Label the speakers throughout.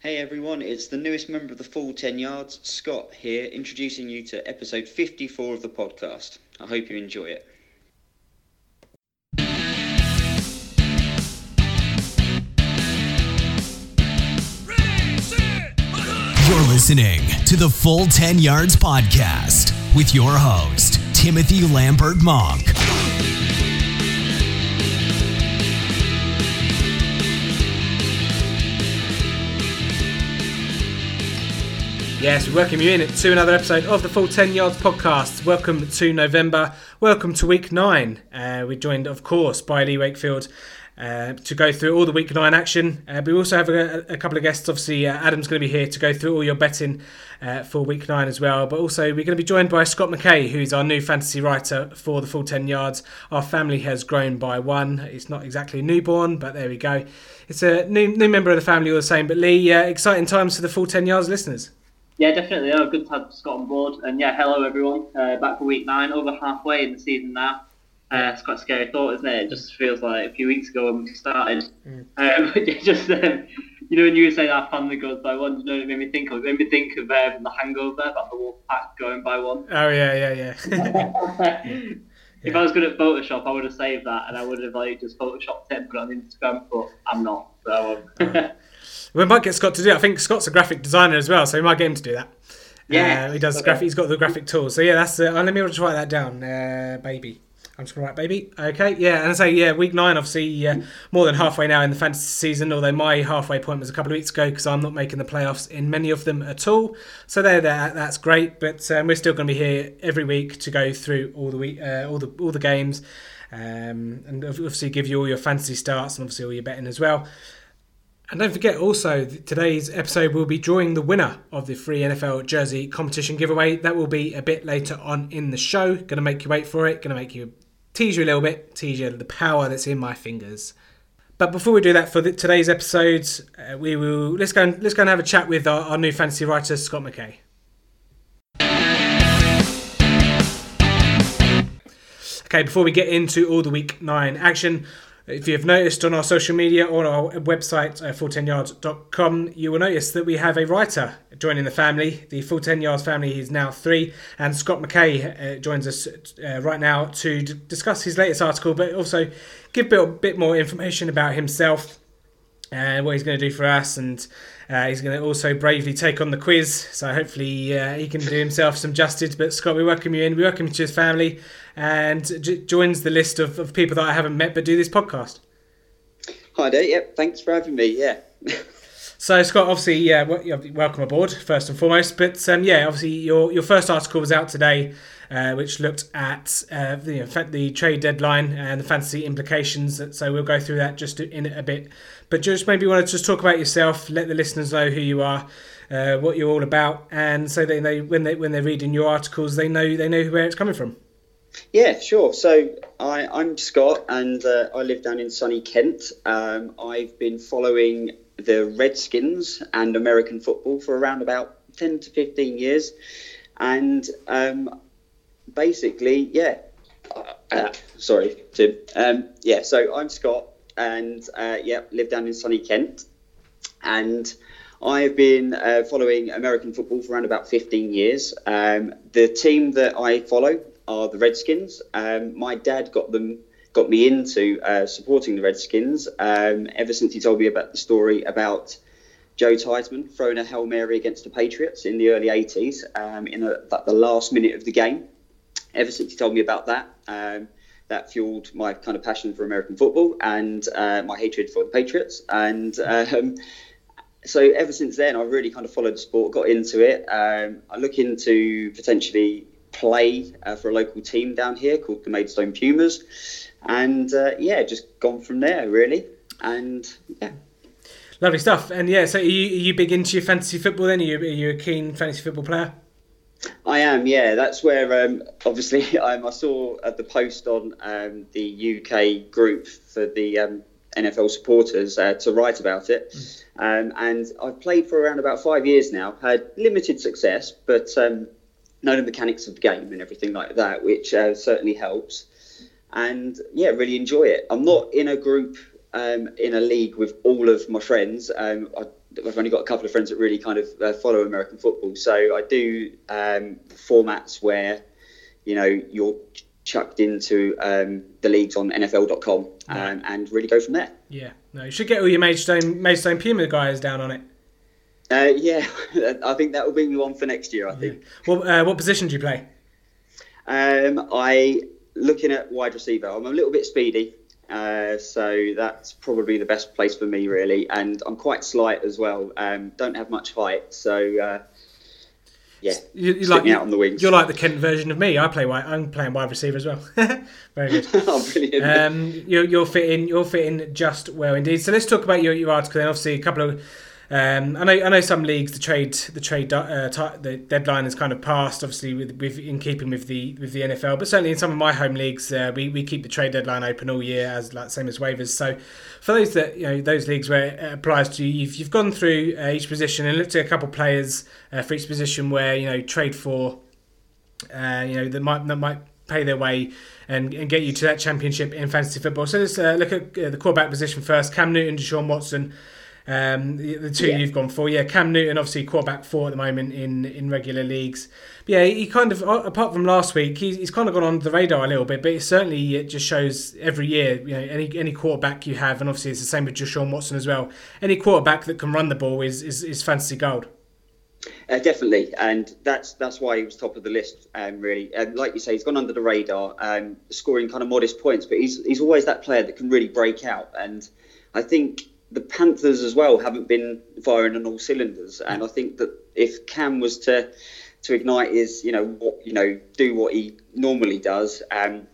Speaker 1: Hey everyone, it's the newest member of the Full 10 Yards, Scott, here, introducing you to episode 54 of the podcast. I hope you enjoy it.
Speaker 2: You're listening to the Full 10 Yards Podcast with your host, Timothy Lambert Monk.
Speaker 3: Yes, we welcome you in to another episode of the Full 10 Yards podcast. Welcome to November. Welcome to week nine. Uh, we're joined, of course, by Lee Wakefield uh, to go through all the week nine action. Uh, but we also have a, a couple of guests. Obviously, uh, Adam's going to be here to go through all your betting uh, for week nine as well. But also, we're going to be joined by Scott McKay, who's our new fantasy writer for the Full 10 Yards. Our family has grown by one. It's not exactly a newborn, but there we go. It's a new, new member of the family all the same. But Lee, uh, exciting times for the Full 10 Yards listeners.
Speaker 4: Yeah, definitely. Oh, good to have Scott on board. And yeah, hello everyone. Uh, back for week nine, over halfway in the season now. Uh, it's quite a scary thought, isn't it? It just feels like a few weeks ago when we started. Mm. Um, just um, you know, when you were saying our family goes by one, you know, it made me think of. It made me think of um, the Hangover about the wolf pack going by one.
Speaker 3: Oh yeah, yeah, yeah.
Speaker 4: if yeah. I was good at Photoshop, I would have saved that and I would have like just photoshopped it and put it on Instagram, but I'm not. So. Um,
Speaker 3: we might get Scott to do it. I think Scott's a graphic designer as well, so we might get him to do that.
Speaker 4: Yeah,
Speaker 3: uh, he does okay. graphic. He's got the graphic tools. So yeah, that's. Uh, let me just write that down, uh, baby. I'm just gonna write baby. Okay, yeah, and I say yeah, week nine. Obviously, uh, more than halfway now in the fantasy season. Although my halfway point was a couple of weeks ago because I'm not making the playoffs in many of them at all. So there, there, that's great. But um, we're still going to be here every week to go through all the week, uh, all the all the games, um, and obviously give you all your fantasy starts and obviously all your betting as well. And don't forget also, today's episode will be drawing the winner of the free NFL jersey competition giveaway. That will be a bit later on in the show. Going to make you wait for it. Going to make you tease you a little bit, tease you the power that's in my fingers. But before we do that, for the, today's episode, uh, we will let's go and let's go and have a chat with our, our new fantasy writer Scott McKay. Okay, before we get into all the week nine action, if you've noticed on our social media or our website, uh, full10yards.com, you will notice that we have a writer joining the family. The Full 10 Yards family is now three, and Scott McKay uh, joins us uh, right now to d- discuss his latest article, but also give a bit, bit more information about himself and what he's going to do for us and uh, he's going to also bravely take on the quiz, so hopefully uh, he can do himself some justice. But Scott, we welcome you in. We welcome you to his family, and j- joins the list of, of people that I haven't met but do this podcast.
Speaker 1: Hi there. Yep. Thanks for having me. Yeah.
Speaker 3: So Scott, obviously, yeah, welcome aboard first and foremost. But um, yeah, obviously, your your first article was out today, uh, which looked at uh, the, the trade deadline and the fantasy implications. So we'll go through that just in a bit. But just maybe want to just talk about yourself, let the listeners know who you are, uh, what you're all about, and so they know when they when they're reading your articles, they know they know where it's coming from.
Speaker 1: Yeah, sure. So I, I'm Scott, and uh, I live down in sunny Kent. Um, I've been following the Redskins and American football for around about 10 to 15 years. And um, basically, yeah, uh, uh, sorry, Tim. Um, yeah, so I'm Scott, and uh, yeah, live down in sunny Kent. And I've been uh, following American football for around about 15 years. Um, the team that I follow are the Redskins. Um, my dad got them got me into uh, supporting the Redskins um, ever since he told me about the story about Joe Theismann throwing a Hail Mary against the Patriots in the early 80s um, in a, the last minute of the game. Ever since he told me about that, um, that fueled my kind of passion for American football and uh, my hatred for the Patriots. And um, so ever since then, I really kind of followed the sport, got into it. Um, I look into potentially play uh, for a local team down here called the Maidstone Pumas and uh, yeah, just gone from there really. And yeah.
Speaker 3: Lovely stuff. And yeah, so are you, are you big into your fantasy football then? Are you, are you a keen fantasy football player?
Speaker 1: I am, yeah. That's where um, obviously um, I saw at the post on um, the UK group for the um, NFL supporters uh, to write about it. Mm. Um, and I've played for around about five years now, had limited success, but um, know the mechanics of the game and everything like that, which uh, certainly helps and yeah, really enjoy it. I'm not in a group um, in a league with all of my friends. Um, I, I've only got a couple of friends that really kind of uh, follow American football, so I do um, formats where you know you're chucked into um, the leagues on NFL.com um, and really go from there.
Speaker 3: Yeah, no, you should get all your Maidstone Maidstone Puma guys down on it.
Speaker 1: Uh, yeah, I think that will be one for next year. I think.
Speaker 3: Well, uh, what position do you play?
Speaker 1: Um, I looking at wide receiver. I'm a little bit speedy, uh, so that's probably the best place for me, really. And I'm quite slight as well. Um, don't have much height, so uh, yeah,
Speaker 3: You, you
Speaker 1: stick
Speaker 3: like
Speaker 1: me out on the wings.
Speaker 3: You're like the Kent version of me. I play wide. I'm playing wide receiver as well. Very good.
Speaker 1: oh, brilliant.
Speaker 3: Um, you're, you're fitting. You're fitting just well indeed. So let's talk about your, your article. Then obviously a couple of. Um, I know. I know some leagues the trade the trade uh, the deadline is kind of passed. Obviously, with, with in keeping with the with the NFL, but certainly in some of my home leagues, uh, we, we keep the trade deadline open all year, as like same as waivers. So for those that you know those leagues where it applies to you, you've, you've gone through uh, each position and looked at a couple of players uh, for each position where you know trade for uh, you know that might that might pay their way and, and get you to that championship in fantasy football. So let's uh, look at uh, the quarterback position first. Cam Newton, Deshaun Watson. Um, the, the two
Speaker 1: Yeah.
Speaker 3: you've gone for, yeah. Cam Newton, obviously quarterback four at the moment in, in regular leagues. But yeah, he kind of apart from last week, he's, he's kind of gone under the radar a little bit. But it certainly it just shows every year, you know, any any quarterback you have, and obviously it's the same with Deshaun Watson as well. Any quarterback that can run the ball is is, is fantasy gold.
Speaker 1: Uh, definitely, and that's that's why he was top of the list. Um, really, and like you say, he's gone under the radar, um, scoring kind of modest points, but he's he's always that player that can really break out. And I think the Panthers as well haven't been firing on all cylinders. And I think that if Cam was to to ignite his, you know, what you know, do what he normally does, um,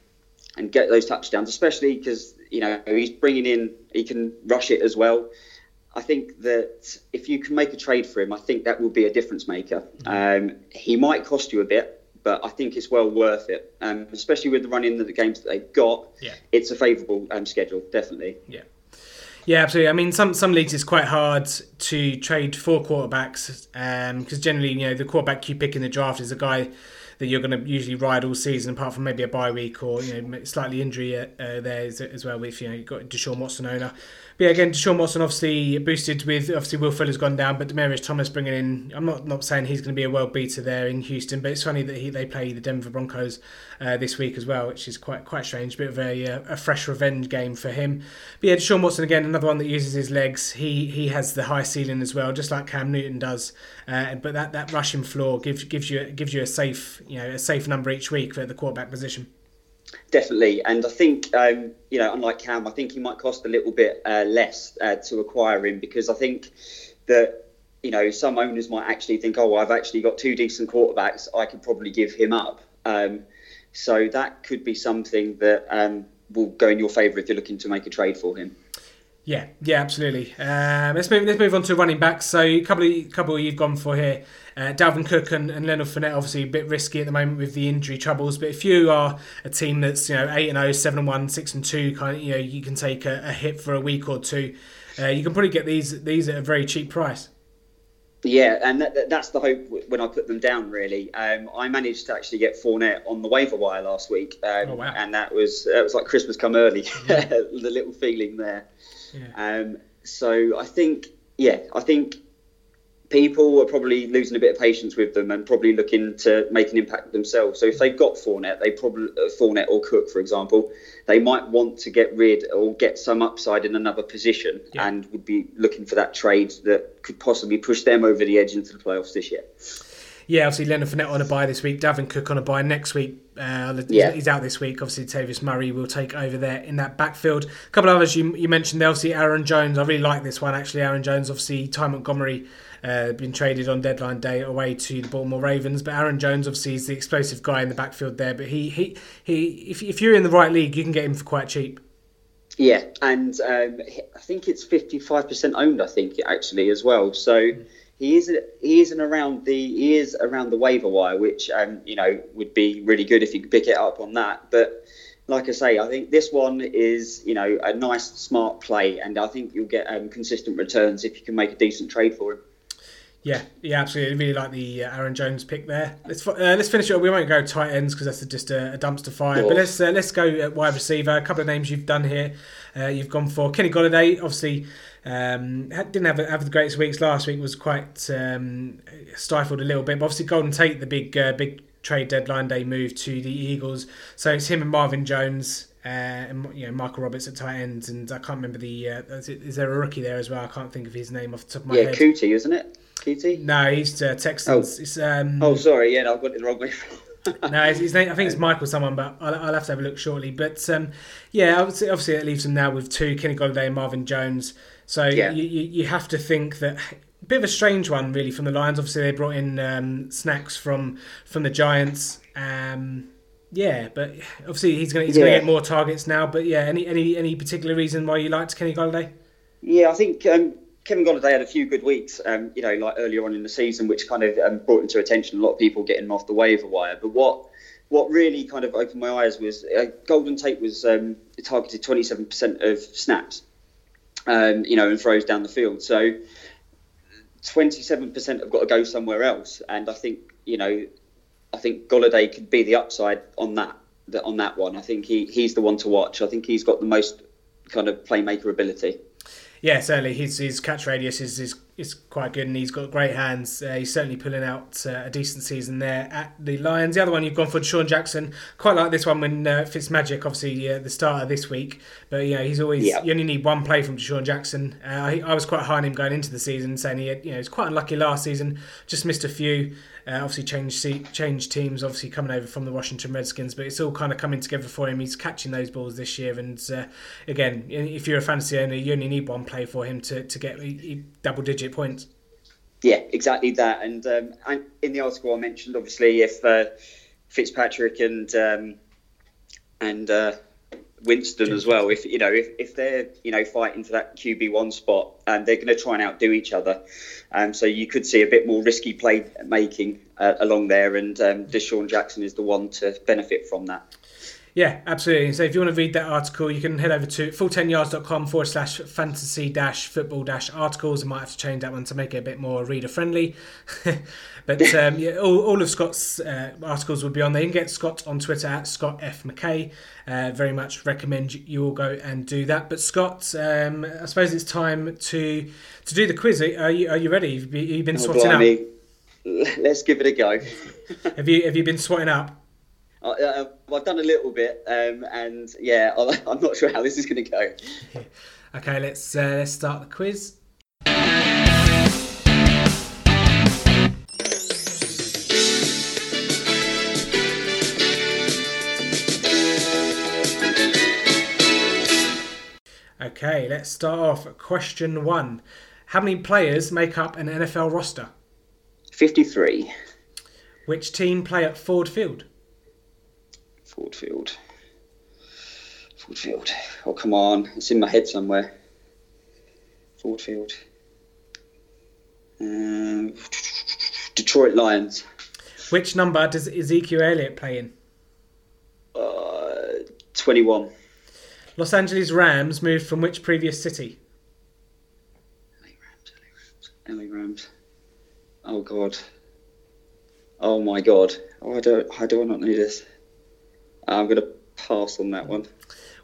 Speaker 1: and get those touchdowns, especially because you know he's bringing in, he can rush it as well. I think that if you can make a trade for him, I think that will be a difference maker. Um, he might cost you a bit, but I think it's well worth it, um, especially with the running of the games that they've got.
Speaker 3: Yeah.
Speaker 1: It's a favourable um, schedule, definitely.
Speaker 3: Yeah. Yeah, absolutely. I mean, some some leagues it's quite hard to trade for quarterbacks because generally, you know, the quarterback you pick in the draft is a guy that you're going to usually ride all season, apart from maybe a bye week or you know slightly injury uh, there as, as well. With you know you've got Deshaun Watson owner, but yeah, again, Deshaun Watson obviously boosted with obviously Will Fuller's gone down, but Demaryius Thomas bringing in. I'm not not saying he's going to be a world beater there in Houston, but it's funny that he they play the Denver Broncos uh, this week as well, which is quite quite strange. Bit of a, uh, a fresh revenge game for him. But yeah, Deshaun Watson again, another one that uses his legs. He he has the high ceiling as well, just like Cam Newton does. Uh, but that, that rushing floor gives gives you gives you a safe you know a safe number each week for the quarterback position.
Speaker 1: Definitely, and I think um, you know, unlike Cam, I think he might cost a little bit uh, less uh, to acquire him because I think that you know some owners might actually think, oh, well, I've actually got two decent quarterbacks, I could probably give him up. Um, so that could be something that um, will go in your favour if you're looking to make a trade for him.
Speaker 3: Yeah, yeah, absolutely. Um, let's move. Let's move on to running backs. So, a couple of couple you've gone for here. Uh, Dalvin Cook and, and Leonard Fournette obviously a bit risky at the moment with the injury troubles. But if you are a team that's you know eight and 0, 7 and one, six and two, kind of you know you can take a, a hit for a week or two. Uh, you can probably get these these at a very cheap price.
Speaker 1: Yeah, and that, that- that's the hope when I put them down. Really, um, I managed to actually get Fournette on the waiver wire last week, um,
Speaker 3: Oh, wow.
Speaker 1: and that was that was like Christmas come early. the little feeling there. Um, so I think, yeah, I think people are probably losing a bit of patience with them and probably looking to make an impact themselves. So if they've got Fournette, they probably uh, Fournette or Cook, for example, they might want to get rid or get some upside in another position
Speaker 3: Yeah.
Speaker 1: and would be looking for that trade that could possibly push them over the edge into the playoffs this year.
Speaker 3: Yeah, obviously Leonard Fournette on a bye this week. Dalvin Cook on a bye next week. Uh, he's-
Speaker 1: Yeah.
Speaker 3: he's out this week. Obviously, Tavis Murray will take over there in that backfield. A couple of others you, you mentioned. there, Obviously, Aaron Jones. I really like this one actually. Aaron Jones. Obviously, Ty Montgomery uh, been traded on deadline day away to the Baltimore Ravens. But Aaron Jones obviously is the explosive guy in the backfield there. But he he, he if, if you're in the right league, you can get him for quite cheap.
Speaker 1: Yeah, and um, I think it's fifty-five percent owned. I think actually as well. So he is he isn't around the he is around the waiver wire, which um, you know would be really good if you could pick it up on that. But like I say, I think this one is you know a nice smart play, and I think you'll get um, consistent returns if you can make a decent trade for him.
Speaker 3: Yeah, yeah, absolutely. Really like the uh, Aaron Jones pick there. Let's uh, let's finish it. We won't go tight ends because that's just a, a, dumpster fire. But let's uh, let's go wide receiver. A couple of names you've done here. Uh, you've gone for Kenny Golladay. Obviously, um, didn't have have the greatest weeks last week. Was quite um, stifled a little bit. But obviously, Golden Tate, the big uh, big trade deadline day move to the Eagles. So it's him and Marvin Jones. Uh, and you know Michael Roberts at tight ends, and I can't remember the. Uh, is, it, is there a rookie there as well? I can't think of his name off the top of my
Speaker 1: yeah,
Speaker 3: head.
Speaker 1: Yeah, Coutee, isn't it? Coutee?
Speaker 3: No, he's uh, Texans.
Speaker 1: Oh.
Speaker 3: It's, um,
Speaker 1: oh, sorry. Yeah, no, I've got it the wrong way.
Speaker 3: no, his name. I think it's Michael someone, but I'll, I'll have to have a look shortly. But um, yeah, obviously, obviously, it leaves them now with two Kenny Golladay and Marvin Jones. So
Speaker 1: Yeah.
Speaker 3: you, you you have to think that a bit of a strange one really from the Lions. Obviously, they brought in um, snacks from from the Giants. Um, yeah, but obviously he's gonna he's gonna get more targets now. But yeah, any any any particular reason why you liked Kenny Golladay?
Speaker 1: Yeah, I think um, Kevin Golladay had a few good weeks, um, you know, like earlier on in the season, which kind of um, brought into attention a lot of people getting him off the waiver wire. But what what really kind of opened my eyes was uh, Golden Tate was um, targeted 27% of snaps, um, you know, and throws down the field. So 27% have got to go somewhere else. And I think, you know, I think Golladay could be the upside on that. that- On that one, I think he, he's the one to watch. I think he's got the most kind of playmaker ability.
Speaker 3: Yeah, certainly his his catch radius is is, is quite good, and he's got great hands. Uh, he's certainly pulling out uh, a decent season there at the Lions. The other one you've gone for Sean Jackson. Quite like this one when uh, Fitzmagic, obviously uh, the starter this week, but you know he's always you only need one play from Sean Jackson. Uh, I, I was quite high on him going into the season, saying he had, you know he's quite unlucky last season, just missed a few. Uh, obviously changed se- changed teams, obviously coming over from the Washington Redskins, but it's all kind of coming together for him. He's catching those balls this year, and uh, again, if you're a fantasy owner, you only need one play for him to, to get double digit points.
Speaker 1: Yeah, exactly that. And, um, and in the article I mentioned, obviously, if uh, Fitzpatrick and um, and uh, Winston as well, if you know, if, if they're you know fighting for that QB one spot, and they're going to try and outdo each other, um, so you could see a bit more risky play making uh, along there, and um, DeSean Jackson is the one to benefit from that.
Speaker 3: Yeah, absolutely. So if you want to read that article, you can head over to full10yards.com forward slash fantasy dash football dash articles. I might have to change that one to make it a bit more reader friendly. but um, yeah, all, all of Scott's uh, articles will be on there. You can get Scott on Twitter at Scott F. McKay. Uh, very much recommend you all go and do that. But Scott, um, I suppose it's time to to do the quiz. Are you, are you ready? Have you, have been
Speaker 1: Oh,
Speaker 3: swatting up?
Speaker 1: Let's give it a go.
Speaker 3: Have you have you been swatting up?
Speaker 1: I- uh, I've done a little bit, um, and yeah, I'm not sure how this is going to go.
Speaker 3: Okay, let's uh, let's start the quiz. Okay, let's start off. Question one: How many players make up an NFL roster?
Speaker 1: 53,
Speaker 3: Which team play at Ford Field?
Speaker 1: Ford Field. Ford Field. Oh, come on. It's in my head somewhere. Ford Field. Um, Detroit Lions.
Speaker 3: Which number does Ezekiel Elliott play in?
Speaker 1: Uh, 21.
Speaker 3: Los Angeles Rams moved from which previous city?
Speaker 1: LA Rams. Oh, God. Oh, my God. Oh, I don't, I don't not know this. I'm going to pass on that one.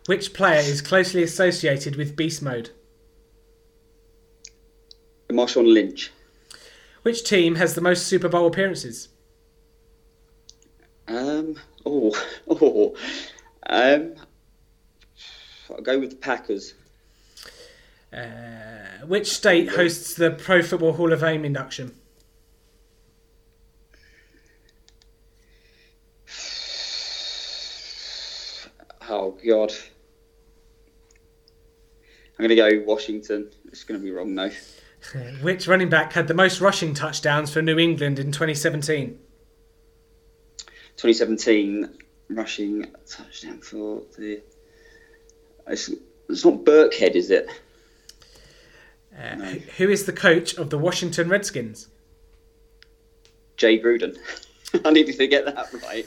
Speaker 3: Which player is closely associated with Beast Mode?
Speaker 1: Marshawn Lynch.
Speaker 3: Which team has the most Super Bowl appearances?
Speaker 1: Um, oh, oh. Um, I'll go with the Packers.
Speaker 3: Uh, which state hosts the Pro Football Hall of Fame induction?
Speaker 1: Oh God. I'm gonna go Washington. It's gonna be wrong though.
Speaker 3: Which running back had the most rushing touchdowns for New England in 2017?
Speaker 1: 2017 rushing touchdown for the. It's, it's not Burkhead, is it?
Speaker 3: Uh, Who is the coach of the Washington Redskins?
Speaker 1: Jay Gruden. I needed to get that right.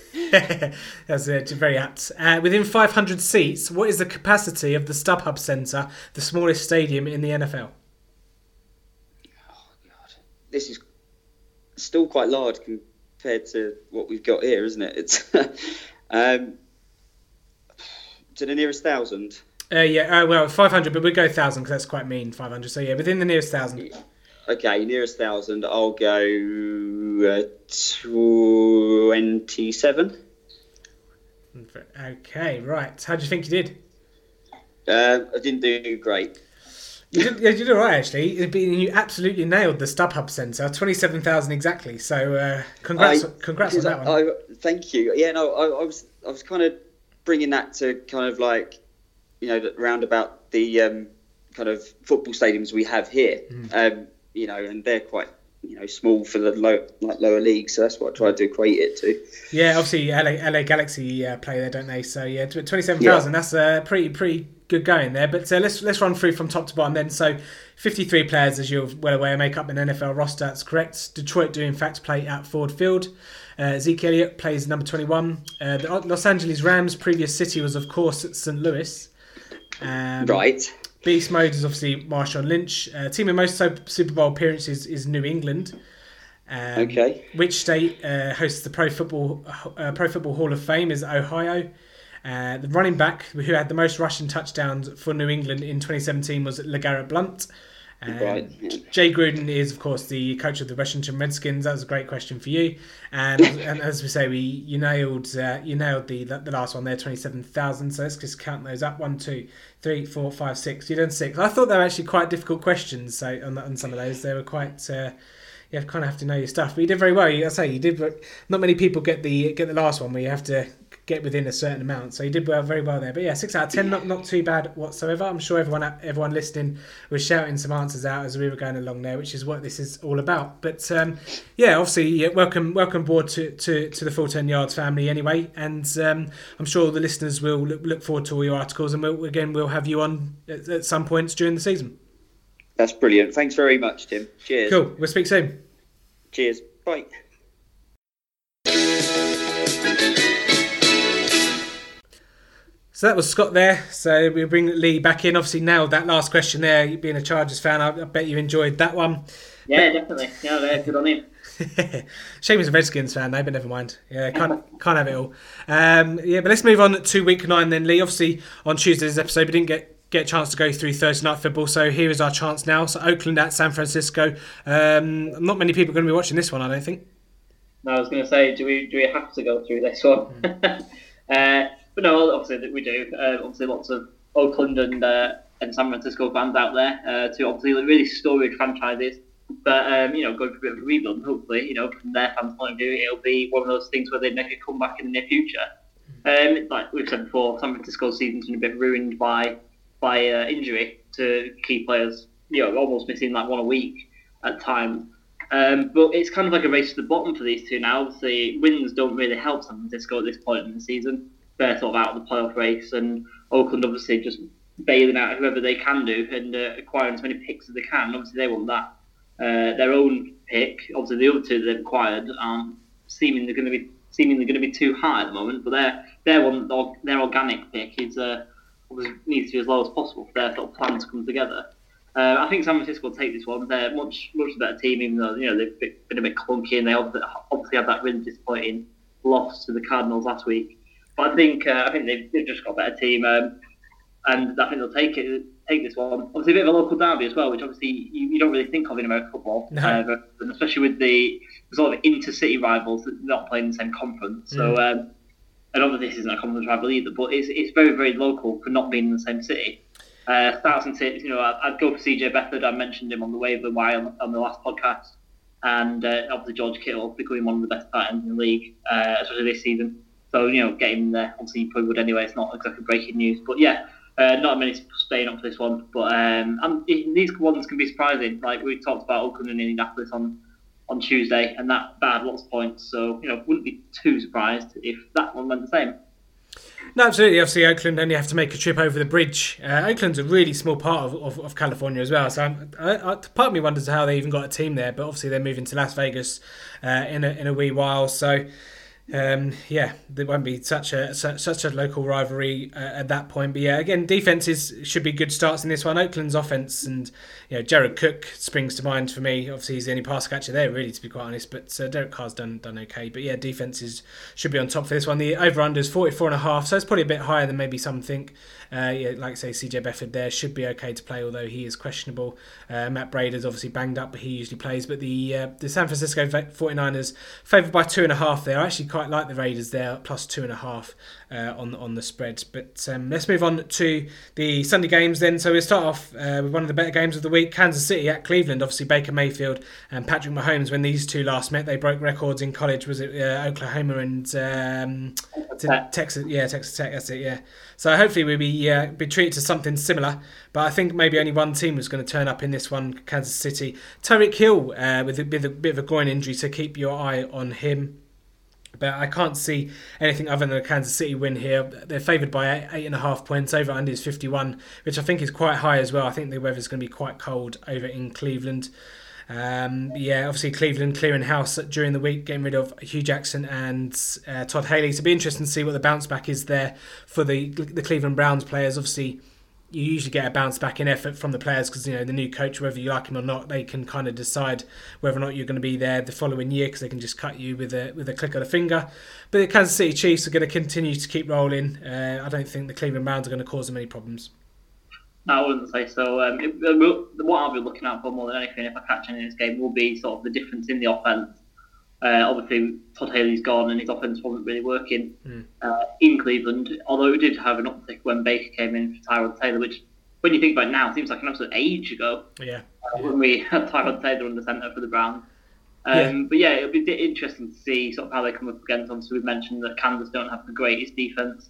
Speaker 3: That's uh, very apt. Uh, within 500 seats, what is the capacity of the StubHub Centre, the smallest stadium in the NFL? Oh, God.
Speaker 1: This is still quite large compared to what we've got here, isn't it? It's um, to the nearest thousand.
Speaker 3: Uh, yeah, uh, well, 500, but we'll go 1,000 because that's quite mean, 500. So, yeah, within the nearest 1,000.
Speaker 1: Okay, nearest thousand. I'll go uh, twenty-seven.
Speaker 3: Okay, right. How do you think you did?
Speaker 1: Uh, I didn't do great.
Speaker 3: You did, you did all right, actually. You absolutely nailed the StubHub Centre, 27,000 exactly. So, uh, congrats,
Speaker 1: I-
Speaker 3: congrats on that one.
Speaker 1: I, I- thank you. Yeah, no, I, I was I was kind of bringing that to kind of like you know round about the um, kind of football stadiums we have here.
Speaker 3: Mm.
Speaker 1: Um, you know, and they're quite you know small for the low like lower league So that's what I tried to equate it to.
Speaker 3: Yeah, obviously LA, LA Galaxy uh, play there, don't they? So yeah, tw- twenty-seven thousand. That's uh, pretty pretty good going there. But uh, let's let's run through from top to bottom then. So fifty-three players, as you're well aware, make up an NFL roster. That's correct. Detroit do in fact play at Ford Field. Uh, Zeke Elliott plays number twenty-one. Uh, the Los Angeles Rams' previous city was of course St. Louis. Um,
Speaker 1: Right.
Speaker 3: Beast mode is obviously Marshawn Lynch. Uh, team with most Super Bowl appearances is New England. Um,
Speaker 1: Okay.
Speaker 3: Which state uh, hosts the Pro Football uh, Pro Football Hall of Fame is Ohio. Uh, the running back who had the most rushing touchdowns for New England in 2017 was LeGarrette Blunt. Um,
Speaker 1: Right.
Speaker 3: Jay Gruden is, of course, the coach of the Washington Redskins. That was a great question for you, and, and as we say, we you nailed uh, you nailed the the last one there, twenty seven thousand. So let's just count those up: one, two, three, four, five, six. You done six. I thought they were actually quite difficult questions. So on, on some of those, they were quite. Uh, you kind of have to know your stuff, but you did very well. I say you did. Not many people get the get the last one where you have to get within a certain amount. So you did well, very well there. But yeah, six out of ten, not not too bad whatsoever. I'm sure everyone everyone listening was shouting some answers out as we were going along there, which is what this is all about. But um, yeah, obviously, yeah, welcome welcome board to, to, to the full ten yards family anyway, and um, I'm sure the listeners will look, look forward to all your articles, and we'll, again we'll have you on at, at some points during the season.
Speaker 1: That's brilliant. Thanks very much, Tim. Cheers.
Speaker 3: Cool. We'll speak soon.
Speaker 1: Cheers. Bye.
Speaker 3: So that was Scott there. So we'll bring Lee back in. Obviously, nailed that last question there. You Being a Chargers fan, I, I bet you enjoyed that one.
Speaker 4: Yeah, definitely. Yeah, yeah, good on him.
Speaker 3: Shame he's a Redskins fan, though, but never mind. Yeah, can't can't have it all. Um, yeah, but let's move on to week nine then, Lee. Obviously, on Tuesday's episode, we didn't get get a chance to go through Thursday night football, so here is our chance now. So Oakland at San Francisco. Um, not many people are going to be watching this one, I don't think.
Speaker 4: No, I was going to say, do we do we have to go through this one? uh, but no, obviously we do. Uh, obviously, lots of Oakland and uh, and San Francisco fans out there. Uh, two obviously really storied franchises. But um, you know, going for a bit of a rebuild, hopefully, you know, from their fans' point of view, it'll be one of those things where they make a comeback in the near future. Um, like we've said before, San Francisco's season's been a bit ruined by by uh, injury to key players. You know, almost missing like one a week at times. Um, but it's kind of like a race to the bottom for these two now. Obviously, wins don't really help San Francisco at this point in the season. They're sort of out of the playoff race, and Oakland obviously just bailing out whoever they can do and uh, acquiring as many picks as they can. Obviously, they want that. Uh, their own pick, obviously the other two they've acquired, um, seemingly going to be seemingly going to be too high at the moment. But their their one their organic pick is uh, obviously needs to be as low as possible for their sort of plan to come together. Uh, I think San Francisco will take this one. They're much much better team, even though you know they've been a bit clunky and they obviously obviously had that really disappointing loss to the Cardinals last week. But I think uh, I think they've, they've just got a better team, um, and I think they'll take it take this one. Obviously, a bit of a local derby as well, which obviously you, you don't really think of in American football,
Speaker 3: No.
Speaker 4: uh, but- especially with the sort of intercity rivals that not playing in the same conference. So. Um, and obviously this isn't a conference rival either, but it's, it's very, very local for not being in the same city. Uh, Thousand Tips, you know, I'd, I'd go for CJ Beathard. I mentioned him on the waiver wire on, on the last podcast. And uh, obviously George Kittle becoming one of the best tight ends in the league, uh, especially this season. So, you know, get him there. Obviously, you probably would anyway. It's not exactly breaking news. But yeah, uh, not many staying up for this one. But um, and these ones can be surprising. Like we talked about Oakland and Indianapolis on on Tuesday, and that bad lots of points. So you know, wouldn't be too surprised if that one went the same.
Speaker 3: No, absolutely. Obviously, Oakland only have to make a trip over the bridge. Uh, Oakland's a really small part of, of, of California as well. So I, I, part of me wonders how they even got a team there. But obviously, they're moving to Las Vegas uh, in, a, in a wee while. So um, yeah, there won't be such a such, a local rivalry uh, at that point. But yeah, again, defenses should be good starts in this one. Oakland's offense and you know Jared Cook springs to mind for me. Obviously, he's the only pass catcher there, really, to be quite honest. But uh, Derek Carr's done done okay. But yeah, defenses should be on top for this one. The over under is forty four and a half, so it's probably a bit higher than maybe some think. Uh, yeah, like say CJ Beathard there should be okay to play, although he is questionable. Uh, Matt Breida obviously banged up, but he usually plays. But the uh, the San Francisco 49ers favoured by two and a half there. I actually quite like the Raiders there, plus two and a half uh, on on the spread. But um, let's move on to the Sunday games then. So we'll start off uh, with one of the better games of the week: Kansas City at Cleveland. Obviously Baker Mayfield and Patrick Mahomes. When these two last met, they broke records in college. Was it uh, Oklahoma and um, Texas? Yeah, Texas Tech. That's it. Yeah. So hopefully we'll be uh, be treated to something similar. But I think maybe only one team was going to turn up in this one, Kansas City. Tyreek Hill uh, with a bit, of, a bit of a groin injury, so keep your eye on him. But I can't see anything other than a Kansas City win here. They're favoured by eight and a half points. Over under is 51, which I think is quite high as well. I think the weather's going to be quite cold over in Cleveland. Um, yeah, obviously Cleveland clearing house during the week, getting rid of Hue Jackson and uh, Todd Haley. So it'll be interesting to see what the bounce back is there for the the Cleveland Browns players. Obviously, you usually get a bounce back in effort from the players because you know the new coach, whether you like him or not, they can kind of decide whether or not you're going to be there the following year because they can just cut you with a with a click of the finger. But the Kansas City Chiefs are going to continue to keep rolling. Uh, I don't think the Cleveland Browns are going to cause them any problems.
Speaker 4: I wouldn't say so. Um, it, what I'll be looking out for more than anything, if I catch any in this game, will be sort of the difference in the offense. Uh, obviously, Todd Haley's gone and his offense wasn't really working mm. uh, in Cleveland. Although it did have an uptick when Baker came in for Tyrod Taylor, which, when you think about it now, seems like an absolute age ago.
Speaker 3: Yeah.
Speaker 4: Uh, when we had Tyrod Taylor on the centre for the Browns. Um, yeah. But yeah, it'll be interesting to see sort of how they come up against. Obviously, we've mentioned that Kansas don't have the greatest defense,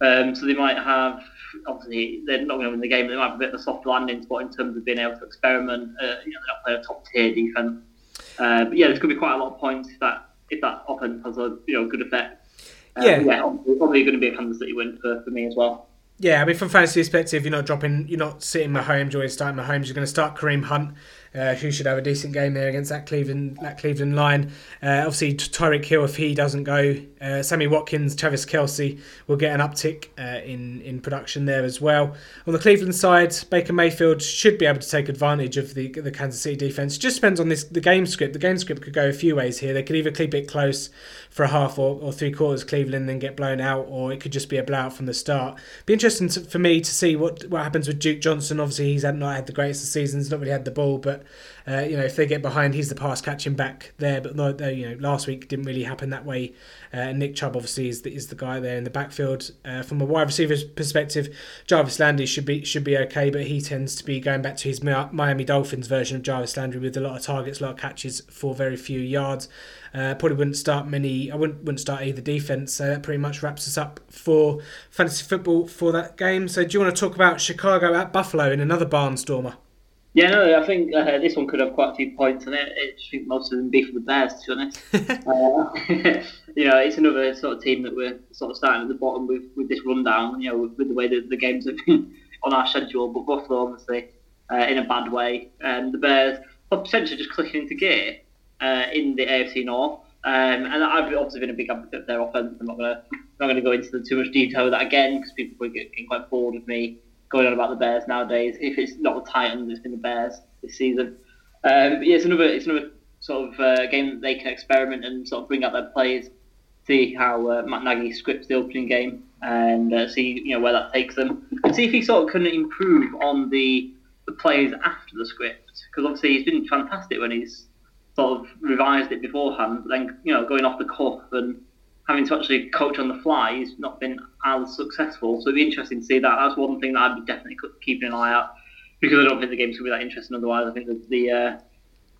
Speaker 4: um, so they might have obviously they're not going to win the game. They might have a bit of a soft landing spot in terms of being able to experiment. Uh, you know, they're not playing a top tier defense. Uh, but yeah, there's going to be quite a lot of points if that if that offense has a you know good effect. Uh, yeah, yeah, probably going to be a Kansas City win for, for me as well.
Speaker 3: Yeah, I mean, from fantasy perspective, you're not dropping, you're not sitting Mahomes or starting Mahomes. You're going to start Kareem Hunt uh, who should have a decent game there against that Cleveland that Cleveland line. Uh, obviously, Tyreek Hill, if he doesn't go, uh, Sammy Watkins, Travis Kelce will get an uptick uh, in in production there as well. On the Cleveland side, Baker Mayfield should be able to take advantage of the the Kansas City defense. Just depends on this the game script. The game script could go a few ways here. They could either keep it close for a half or, or three quarters Cleveland then get blown out, or it could just be a blowout from the start. Be interesting to, for me to see what what happens with Duke Johnson. Obviously, he's had, not had the greatest of seasons, not really had the ball, but uh, you know, if they get behind, he's the pass catching back there. But no, you know, last week didn't really happen that way. Uh, Nick Chubb obviously is the, is the guy there in the backfield. Uh, from a wide receiver's perspective, Jarvis Landry should be should be okay, but he tends to be going back to his Miami Dolphins version of Jarvis Landry with a lot of targets, a lot of catches for very few yards. Uh, probably wouldn't start many. I wouldn't wouldn't start either defense. So that pretty much wraps us up for fantasy football for that game. So do you want to talk about Chicago at Buffalo in another barnstormer?
Speaker 4: Yeah, no, I think uh, this one could have quite a few points in it. I think most of them be for the Bears, to be honest. uh, you know, it's another sort of team that we're sort of starting at the bottom with, with this rundown. You know, with, with the way that the games have been on our schedule. But Buffalo, obviously, uh, in a bad way, and the Bears are potentially just clicking into gear uh, in the AFC North. Um, and I've obviously been a big advocate of their offense. I'm not gonna not gonna go into too much detail with that again because people are getting quite bored of me going on about the Bears nowadays. If it's not the Titans, it's been the Bears this season. Um, yeah, it's another it's another sort of uh, game that they can experiment and sort of bring out their players, see how uh, Matt Nagy scripts the opening game, and uh, see you know where that takes them, and see if he sort of can improve on the the players after the script. Because obviously he's been fantastic when he's sort of revised it beforehand, but then you know going off the cuff and having to actually coach on the fly has not been as successful. So it'd be interesting to see that. That's one thing that I'd be definitely keeping an eye out because I don't think the game's going to be that interesting otherwise. I think that the uh,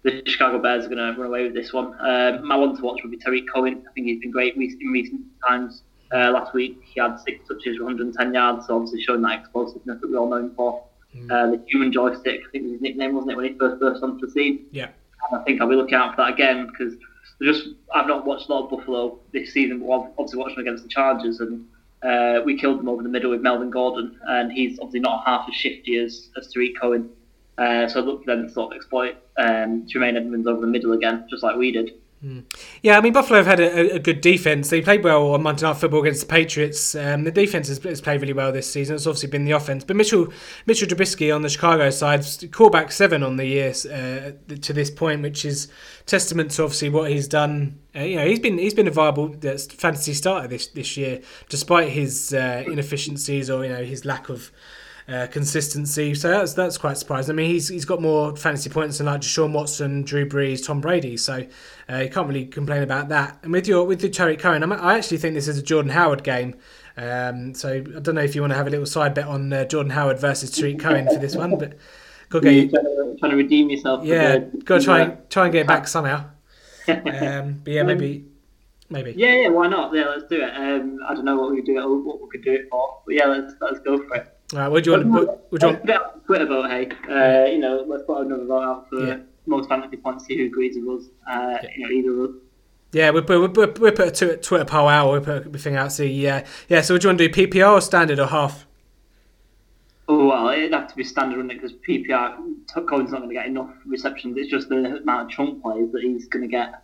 Speaker 4: the Chicago Bears are going to run away with this one. Um, my one to watch would be Tarik Cohen. I think he's been great in recent times. Uh, last week he had six touches, 110 yards, so obviously showing that explosiveness that we're all known for. Mm. Uh, the human joystick, I think was his nickname, wasn't it, when he first burst onto the scene?
Speaker 3: Yeah.
Speaker 4: I think I'll be looking out for that again because just I've not watched a lot of Buffalo this season, but I've obviously watched them against the Chargers, and uh, we killed them over the middle with Melvin Gordon, and he's obviously not half as shifty as, as Tarik Cohen. Uh, so I look for them to sort of exploit um, Tremaine Edmunds over the middle again, just like we did.
Speaker 3: Yeah, I mean Buffalo have had a, a good defense. They played well on Monday Night Football against the Patriots. Um, the defense has, has, played really well this season. It's obviously been the offense, but Mitchell Mitchell Trubisky on the Chicago side, quarterback seven on the year uh, to this point, which is testament to obviously what he's done. Uh, you know, he's been he's been a viable uh, fantasy starter this this year, despite his uh, inefficiencies or you know his lack of uh, consistency. So that's that's quite surprising. I mean, he's he's got more fantasy points than like Deshaun Watson, Drew Brees, Tom Brady. So uh, you can't really complain about that. And with your with your Tarik Cohen, I'm, i actually think this is a Jordan Howard game. Um, so I don't know if you want to have a little side bet on uh, Jordan Howard versus Tarik Cohen for this one, but
Speaker 4: go get trying, to, trying to redeem yourself.
Speaker 3: Yeah, go try and try and get it back somehow. Um, but yeah, maybe. Maybe.
Speaker 4: Yeah, yeah, why not? Yeah, let's do it. Um, I don't know what we could do it, what we could do it for, but yeah, let's let's go for it.
Speaker 3: All right, what do you want? To, what, what do you
Speaker 4: want? Twitter vote, hey. Uh, you know, let's put another vote out for yeah. most fantasy points. See who agrees with us. Uh, yeah. You know, either of us.
Speaker 3: Yeah, we put we we put a Twitter poll out. We put a thing out. See, yeah, yeah. So, would you want to do? PPR or standard or half?
Speaker 4: Oh well, it'd have to be standard, wouldn't it? Because PPR, Cohen's not going to get enough receptions. It's just the amount of chunk plays that he's going to get.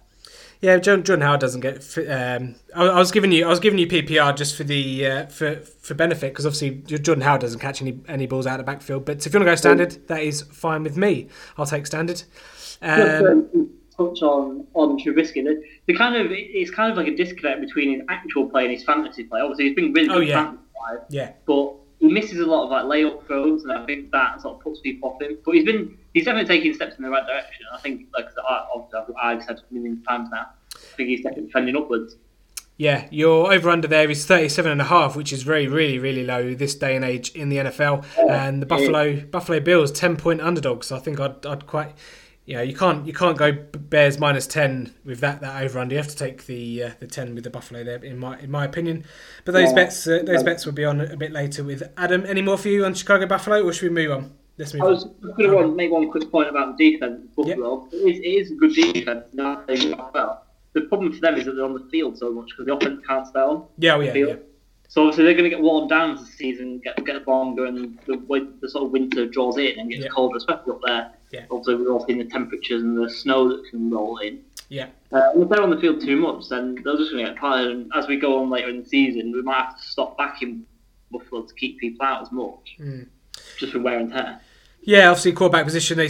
Speaker 3: Yeah, John, John Howard doesn't get. Um, I, I, was giving you, I was giving you PPR just for the uh, for for benefit because obviously Jordan Howard doesn't catch any any balls out of the backfield. But if you want to go standard, that is fine with me. I'll take standard.
Speaker 4: Um, touch on on Trubisky. The, the, kind of it's kind of like a disconnect between his actual play and his fantasy play. Obviously, he's been really oh, good
Speaker 3: yeah.
Speaker 4: fantasy
Speaker 3: play, yeah,
Speaker 4: but he misses a lot of like layup throws, and I think that sort of puts people off him. But he's been he's definitely taking steps in the right direction. I think, like I, I've said a million times now, I think he's definitely trending upwards.
Speaker 3: Yeah, your over under there is 37 and a half, which is very, really, really low this day and age in the NFL. And the Buffalo Buffalo Bills 10 point underdogs. I think I'd, I'd quite, you know, you can't you can't go Bears minus 10 with that that over under. You have to take the uh, the 10 with the Buffalo there, in my in my opinion. But those yeah. bets uh, those bets will be on a bit later with Adam. Any more for you on Chicago Buffalo, or should we move on? Let's move
Speaker 4: I was going to make one quick point about the defense. Buffalo, yep. it, is, it is a good defense. Well the problem for them is that they're on the field so much because the offense can't stay on.
Speaker 3: Yeah, oh, yeah, yeah.
Speaker 4: So obviously they're going to get worn down as the season get get longer and the, the sort of winter draws in and gets yeah. colder, especially up there.
Speaker 3: Yeah.
Speaker 4: Obviously we're all seeing the temperatures and the snow that can roll in.
Speaker 3: Yeah.
Speaker 4: Uh, if they're on the field too much, then they're just going to get tired. And as we go on later in the season, we might have to stop backing Buffalo to keep people out as much,
Speaker 3: mm.
Speaker 4: just for wear and tear.
Speaker 3: Yeah, obviously quarterback position. They,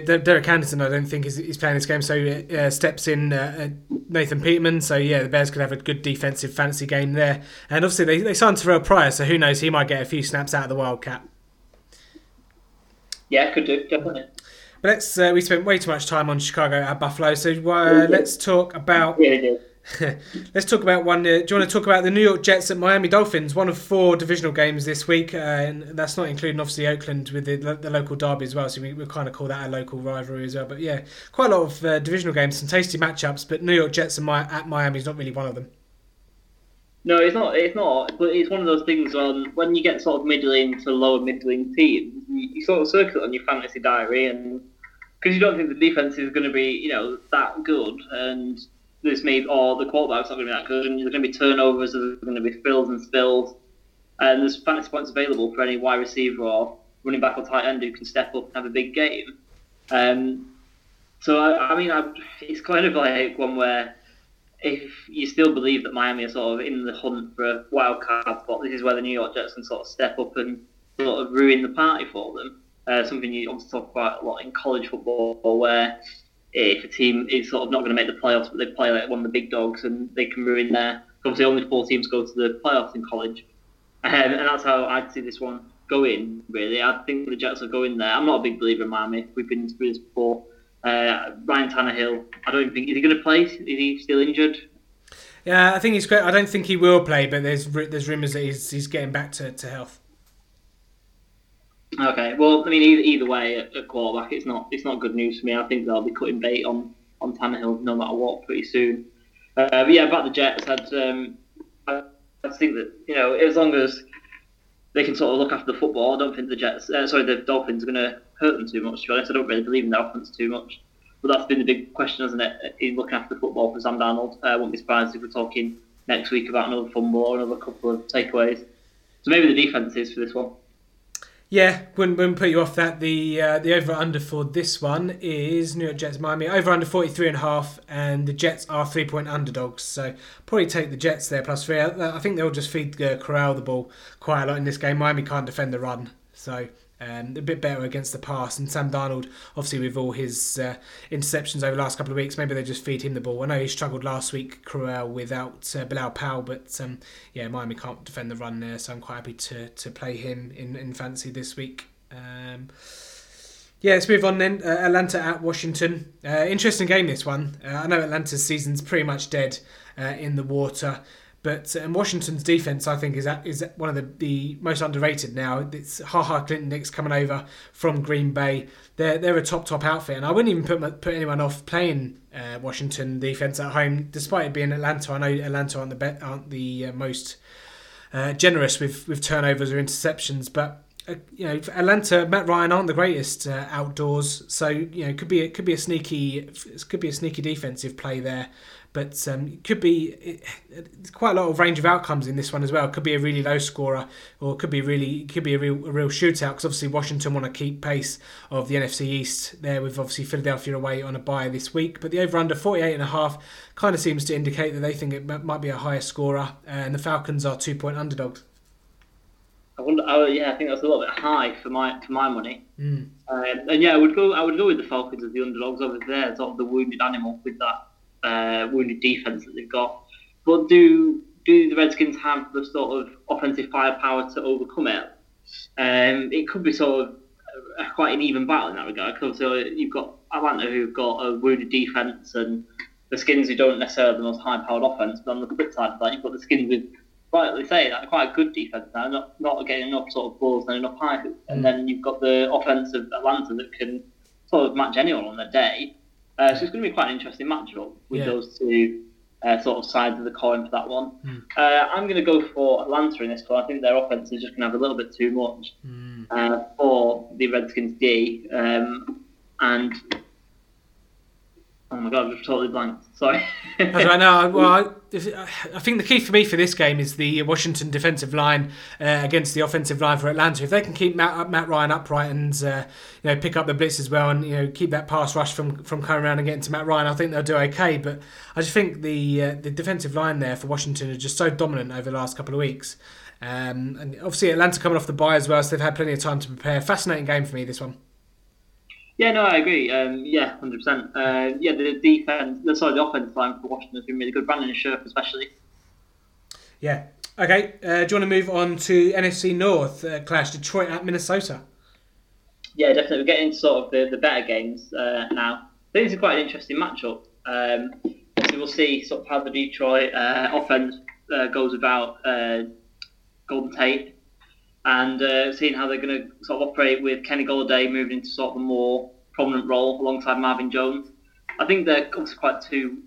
Speaker 3: they, Derek Anderson, I don't think is, is playing this game, so uh, steps in uh, uh, Nathan Peterman. So yeah, the Bears could have a good defensive fantasy game there. And obviously they they signed Terrelle Pryor, so who knows? He might get a few snaps out of the Wildcat.
Speaker 4: Yeah, could do definitely.
Speaker 3: But let's. Uh, we spent way too much time on Chicago at Buffalo, so uh, let's talk about.
Speaker 4: Yeah,
Speaker 3: Let's talk about one. Uh, do you want to talk about the New York Jets at Miami Dolphins? One of four divisional games this week, uh, and that's not including obviously Oakland with the, the local derby as well. So we, we kind of call that a local rivalry as well. But yeah, quite a lot of uh, divisional games, some tasty matchups. But New York Jets at Miami is not really one of them.
Speaker 4: No, it's not. It's not. But it's one of those things on when you get sort of middling to lower middling teams, you, you sort of circle on your fantasy diary, and because you don't think the defense is going to be, you know, that good, and this may or the quarterback's not going to be that good, and there's going to be turnovers, there's going to be fills and spills, and there's fantasy points available for any wide receiver or running back or tight end who can step up and have a big game. Um, so I, I mean, I, it's kind of like one where if you still believe that Miami are sort of in the hunt for a wild card spot, this is where the New York Jets can sort of step up and sort of ruin the party for them. Uh, something you obviously talk about a lot in college football, where if a team is sort of not going to make the playoffs, but they play like one of the big dogs and they can ruin their. Obviously, only four teams go to the playoffs in college, um, and that's how I'd see this one going. Really, I think the Jets are going there. I'm not a big believer in Miami. We've been through this before. Uh, Ryan Tannehill, I don't think is he going to play. Is he still injured?
Speaker 3: Yeah, I think he's. I don't think he will play, but there's there's rumours that he's he's getting back to, to health.
Speaker 4: Okay, well, I mean, either, either way, at, quarterback, it's not it's not good news for me. I think they'll be cutting bait on on Tannehill no matter what pretty soon. Uh, but yeah, about the Jets, I'd um, I, think that you know as long as they can sort of look after the football, I don't think the Jets, uh, sorry, the Dolphins are going to hurt them too much. To be honest, I don't really believe in the offense too much. But that's been the big question, hasn't it? In looking after the football for Sam Darnold, uh, I wouldn't be surprised if we're talking next week about another fumble or another couple of takeaways. So maybe the defense is for this one.
Speaker 3: Yeah, wouldn't, wouldn't put you off that. The uh, the over under for this one is New York Jets Miami over under 43 and a half and the Jets are 3 point underdogs. So probably take the Jets there plus 3. I, I think they'll just feed uh, Crowell the ball quite a lot in this game. Miami can't defend the run. So um, a bit better against the pass. And Sam Darnold, obviously, with all his uh, interceptions over the last couple of weeks, maybe they just feed him the ball. I know he struggled last week, Crowell, without uh, Bilal Powell, but um, yeah, Miami can't defend the run there, so I'm quite happy to, to play him in, in fantasy this week. Um, yeah, let's move on then. Uh, Atlanta at Washington. Uh, interesting game, this one. Uh, I know Atlanta's season's pretty much dead uh, in the water. But um, Washington's defense, I think, is is one of the, the most underrated now. It's Ha Ha Clinton-Dix coming over from Green Bay. They're they're a top top outfit, and I wouldn't even put put anyone off playing uh, Washington defense at home, despite it being Atlanta. I know Atlanta aren't the be- aren't the uh, most uh, generous with with turnovers or interceptions, but uh, you know, Atlanta, Matt Ryan aren't the greatest uh, outdoors, so you know, could be it could be a sneaky, it could be a sneaky defensive play there but um, it could be it, quite a lot of range of outcomes in this one as well. It could be a really low scorer, or it could be really could be a real a real shootout because obviously Washington want to keep pace of the NFC East. There with obviously Philadelphia away on a bye this week, but the over under 48 and a half kind of seems to indicate that they think it might be a higher scorer, and the Falcons are two point underdogs.
Speaker 4: I wonder. Oh, yeah, I think that's a little bit high for my for my money.
Speaker 3: Mm.
Speaker 4: Um, and yeah, I would go. I would go with the Falcons as the underdogs over there, sort of the wounded animal with that uh, wounded defense that they've got. But do do the Redskins have the sort of offensive firepower to overcome it? Um, it could be sort of a, quite an even battle in that regard. Because you've got Atlanta who've got a wounded defense and the Skins who don't necessarily have the most high-powered offense. But on the flip side of that, you've got the Skins with rightly say that quite a good defense now, not not getting enough sort of balls and enough height. And mm. then you've got the offense of Atlanta that can sort of match anyone on their day. Uh, so it's going to be quite an interesting matchup with yeah. those two uh, sort of sides of the coin for that one.
Speaker 3: Mm.
Speaker 4: Uh, I'm going to go for Atlanta in this one. I think their offense is just going to have a little bit too much
Speaker 3: mm.
Speaker 4: for the Redskins D. Um, and Oh my god, I've totally blanked. Sorry. That's
Speaker 3: right. No, well, I, I, think the key for me for this game is the Washington defensive line uh, against the offensive line for Atlanta. If they can keep Matt, Matt Ryan upright and uh, you know pick up the blitz as well, and you know keep that pass rush from, from coming around and getting to Matt Ryan, I think they'll do okay. But I just think the uh, the defensive line there for Washington is just so dominant over the last couple of weeks. Um, and obviously Atlanta coming off the bye as well, so they've had plenty of time to prepare. Fascinating game for me this one.
Speaker 4: Yeah, no, I agree. Um, yeah, hundred uh, percent. Yeah, the defense, the sorry, the offensive line for Washington has been really good. Brandon Scherff, especially.
Speaker 3: Yeah. Okay. Uh, do you want to move on to NFC North uh, clash? Detroit at Minnesota.
Speaker 4: Yeah, definitely. We're getting into sort of the, the better games uh, now. I think it's quite an interesting matchup. Um, so we'll see sort of how the Detroit uh, offense uh, goes about Golden Tate and uh, seeing how they're going to sort of operate with Kenny Golladay moving into sort of a more prominent role alongside Marvin Jones. I think they're obviously quite two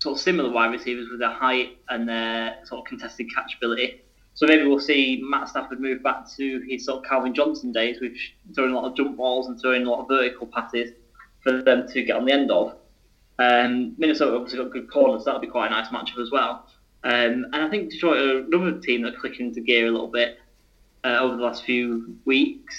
Speaker 4: sort of similar wide receivers with their height and their sort of contested catchability. So maybe we'll see Matt Stafford move back to his sort of Calvin Johnson days, with throwing a lot of jump balls and throwing a lot of vertical passes for them to get on the end of. Um, Minnesota obviously got good corners, so that'll be quite a nice matchup as well. Um, and I think Detroit are another team that clicking into gear a little bit uh, over the last few weeks.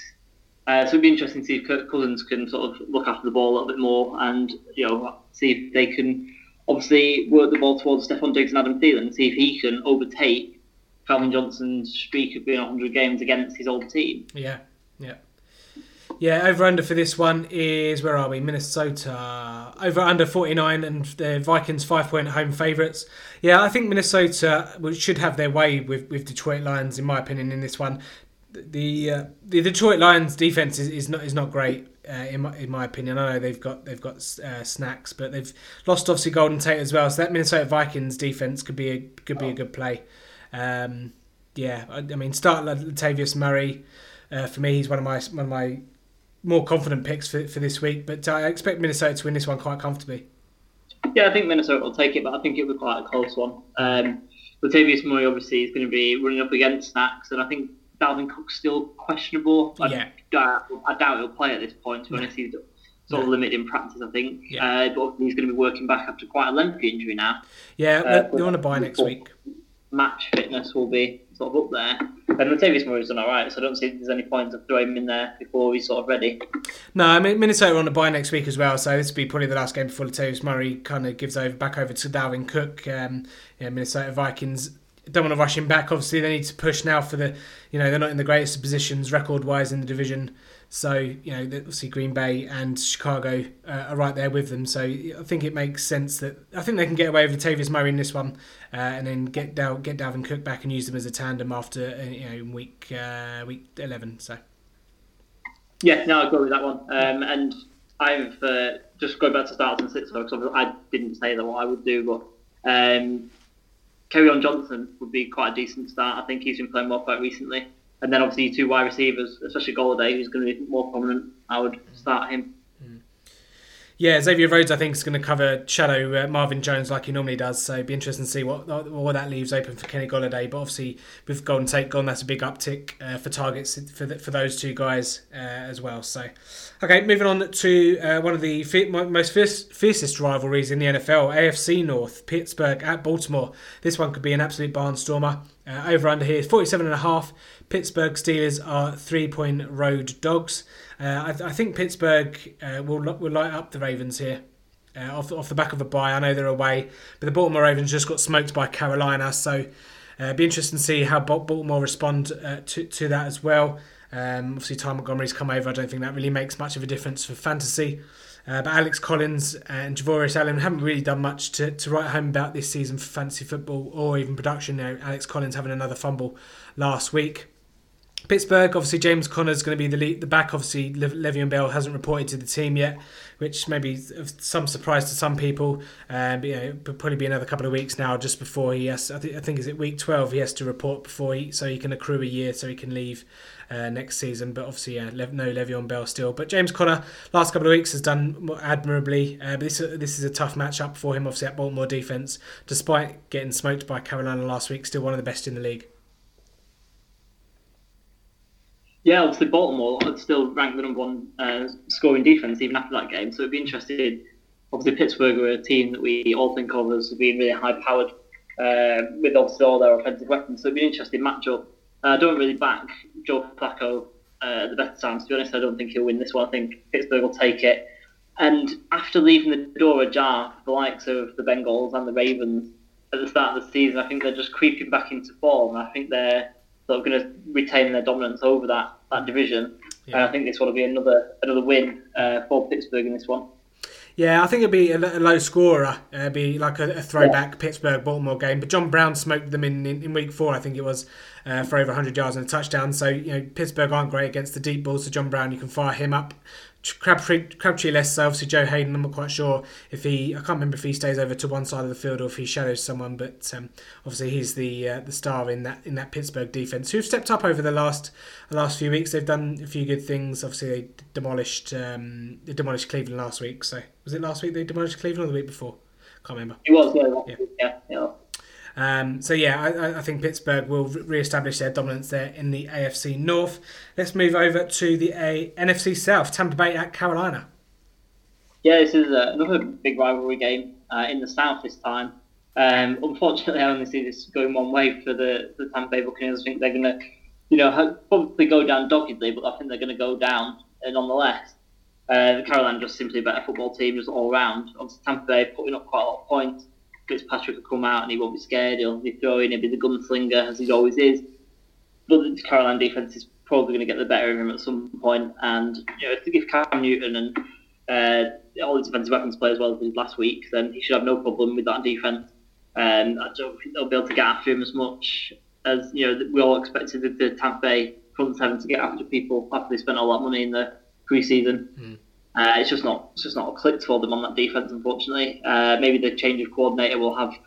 Speaker 4: Uh, so it'd be interesting to see if Kirk Cousins can sort of look after the ball a little bit more and you know see if they can obviously work the ball towards Stefon Diggs and Adam Thielen and see if he can overtake Calvin Johnson's streak of being 100 games against his old team.
Speaker 3: Yeah, yeah. Yeah, over under for this one is where are we? Minnesota. Over under 49 and the Vikings five point home favourites. Yeah, I think Minnesota should have their way with, with Detroit Lions, in my opinion, in this one. The uh, the Detroit Lions defense is, is not is not great uh, in my in my opinion. I know they've got they've got uh, snacks, but they've lost obviously Golden Tate as well. So that Minnesota Vikings defense could be a, could be a good play. Um, yeah, I, I, mean start Latavius Murray. Uh, for me, he's one of my one of my more confident picks for, for this week. But I expect Minnesota to win this one quite comfortably.
Speaker 4: Yeah, I think Minnesota will take it, but I think it'll be quite a close one. Um, Latavius Murray obviously is going to be running up against Snacks, and I think Dalvin Cook's still questionable. I
Speaker 3: yeah.
Speaker 4: doubt, I doubt he'll play at this point. To be honest, he's sort of limited in practice, I think. Yeah. Uh, but he's going to be working back after quite a lengthy injury now.
Speaker 3: Yeah, uh, they want to buy next week.
Speaker 4: Match fitness will be sort of up there. And Latavius Murray's done all right, so I don't see there's any point of throwing him in there before he's sort of ready.
Speaker 3: No, I mean Minnesota on the bye next week as well, so this will be probably the last game before Latavius Murray kind of gives over back over to Dalvin Cook. Um, yeah, Minnesota Vikings don't want to rush him back. Obviously, they need to push now for the, you know, they're not in the greatest positions record wise in the division. So, you know, obviously Green Bay and Chicago uh, are right there with them. So I think it makes sense that I think they can get away with Tavius Murray in this one uh, and then get Dal- get Dalvin Cook back and use them as a tandem after, uh, you know, week uh, week 11. So.
Speaker 4: Yeah, no, I agree with that one. Um, and I've uh, just going back to starts and sits because I didn't say that what I would do, but um, Kerryon Johnson would be quite a decent start. I think he's been playing well quite recently. And then obviously two wide receivers, especially Golladay, who's going to be more prominent. I would start him.
Speaker 3: Yeah, Xavier Rhodes, I think, is going to cover shadow uh, Marvin Jones like he normally does. So it'd be interesting to see what what that leaves open for Kenny Golladay. But obviously, with Golden Tate gone, that's a big uptick uh, for targets for the, for those two guys uh, as well. So, okay, moving on to uh, one of the most fierce, fiercest rivalries in the NFL, AFC North, Pittsburgh at Baltimore. This one could be an absolute barnstormer. Uh, over under here, 47 and a half. Pittsburgh Steelers are three point road dogs. Uh, I, I, think Pittsburgh uh, will will light up the Ravens here. Uh, off, off the back of a bye, I know they're away, but the Baltimore Ravens just got smoked by Carolina, so uh, be interesting to see how Baltimore respond uh, to to that as well. Um, obviously, Ty Montgomery's come over. I don't think that really makes much of a difference for fantasy. Uh, but Alex Collins and Javorius Allen haven't really done much to, to write home about this season for fantasy football or even production. You know, Alex Collins having another fumble last week. Pittsburgh, obviously, James Conner's going to be the lead, the back. Obviously, Le- Le'Veon Bell hasn't reported to the team yet, which may be some surprise to some people. Um, but, you know, it'll probably be another couple of weeks now, just before he has. I think, I think is it week twelve he has to report before he, so he can accrue a year, so he can leave uh, next season. But obviously, yeah, Le- no Le'Veon Bell still. But James Conner, last couple of weeks has done admirably. Uh, but this this is a tough matchup for him. Obviously, at Baltimore defense, despite getting smoked by Carolina last week, still one of the best in the league.
Speaker 4: Yeah, obviously Baltimore would still ranked the number one uh, scoring defense even after that game. So it'd be interesting. Obviously, Pittsburgh are a team that we all think of as being really high powered uh, with obviously all their offensive weapons. So it'd be an interesting matchup. Uh, I don't really back Joe Flacco uh, at the best times. To be honest, I don't think he'll win this one. I think Pittsburgh will take it. And after leaving the door ajar for the likes of the Bengals and the Ravens at the start of the season, I think they're just creeping back into form. I think they're sort of going to retain their dominance over that, that division. Yeah. And I think this will be another another win uh, for Pittsburgh in this one.
Speaker 3: Yeah, I think it'd be a, low scorer. It'd be like a, a throwback yeah. Pittsburgh Baltimore game. But John Brown smoked them in, in, in week four, I think it was, uh, for over 100 yards and a touchdown. So, you know, Pittsburgh aren't great against the deep balls. So, John Brown, you can fire him up Crabtree, Crabtree less so. Obviously, Joe Haden. I'm not quite sure if he. I can't remember if he stays over to one side of the field or if he shadows someone. But um, obviously, he's the uh, the star in that in that Pittsburgh defense, who've stepped up over the last the last few weeks. They've done a few good things. Obviously, they demolished um, they demolished Cleveland last week. So was it last week they demolished Cleveland or the week before? Can't remember.
Speaker 4: It was yeah. yeah. yeah.
Speaker 3: Um, so yeah, I, I, think Pittsburgh will re-establish their dominance there in the AFC North. Let's move over to the A- NFC South. Tampa Bay at Carolina.
Speaker 4: Yeah, this is uh, another big rivalry game uh, in the South this time. Um, unfortunately, I only see this going one way for the, the Tampa Bay Buccaneers. I think they're going to, you know, probably go down doggedly, but I think they're going to go down uh, nonetheless. Uh, the Carolina just simply a better football team, just all round. Obviously, Tampa Bay putting up quite a lot of points. Fitzpatrick will come out and he won't be scared. He'll be throwing, he'll be the gunslinger as he always is. But the Carolina defense is probably going to get the better of him at some point. And you know, if Cam Newton and uh, all his defensive weapons play as well as he did last week, then he should have no problem with that defense. And I don't think they'll be able to get after him as much as you know we all expected the, the Tampa Bay front seven to get after people after they spent all that money in the preseason. Mm. Uh, it's just not it's just not clicked for them on that defense, unfortunately. Uh, maybe the change of coordinator will have a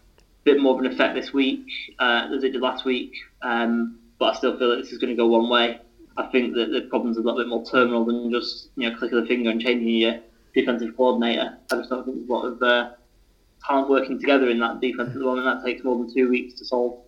Speaker 4: bit more of an effect this week uh, as it did last week. Um, but I still feel that this is going to go one way. I think that the problem's are a little bit more terminal than just you know click of the finger and changing your defensive coordinator. I just don't think there's a lot of uh, talent working together in that defense at the moment. That takes more than two weeks to solve.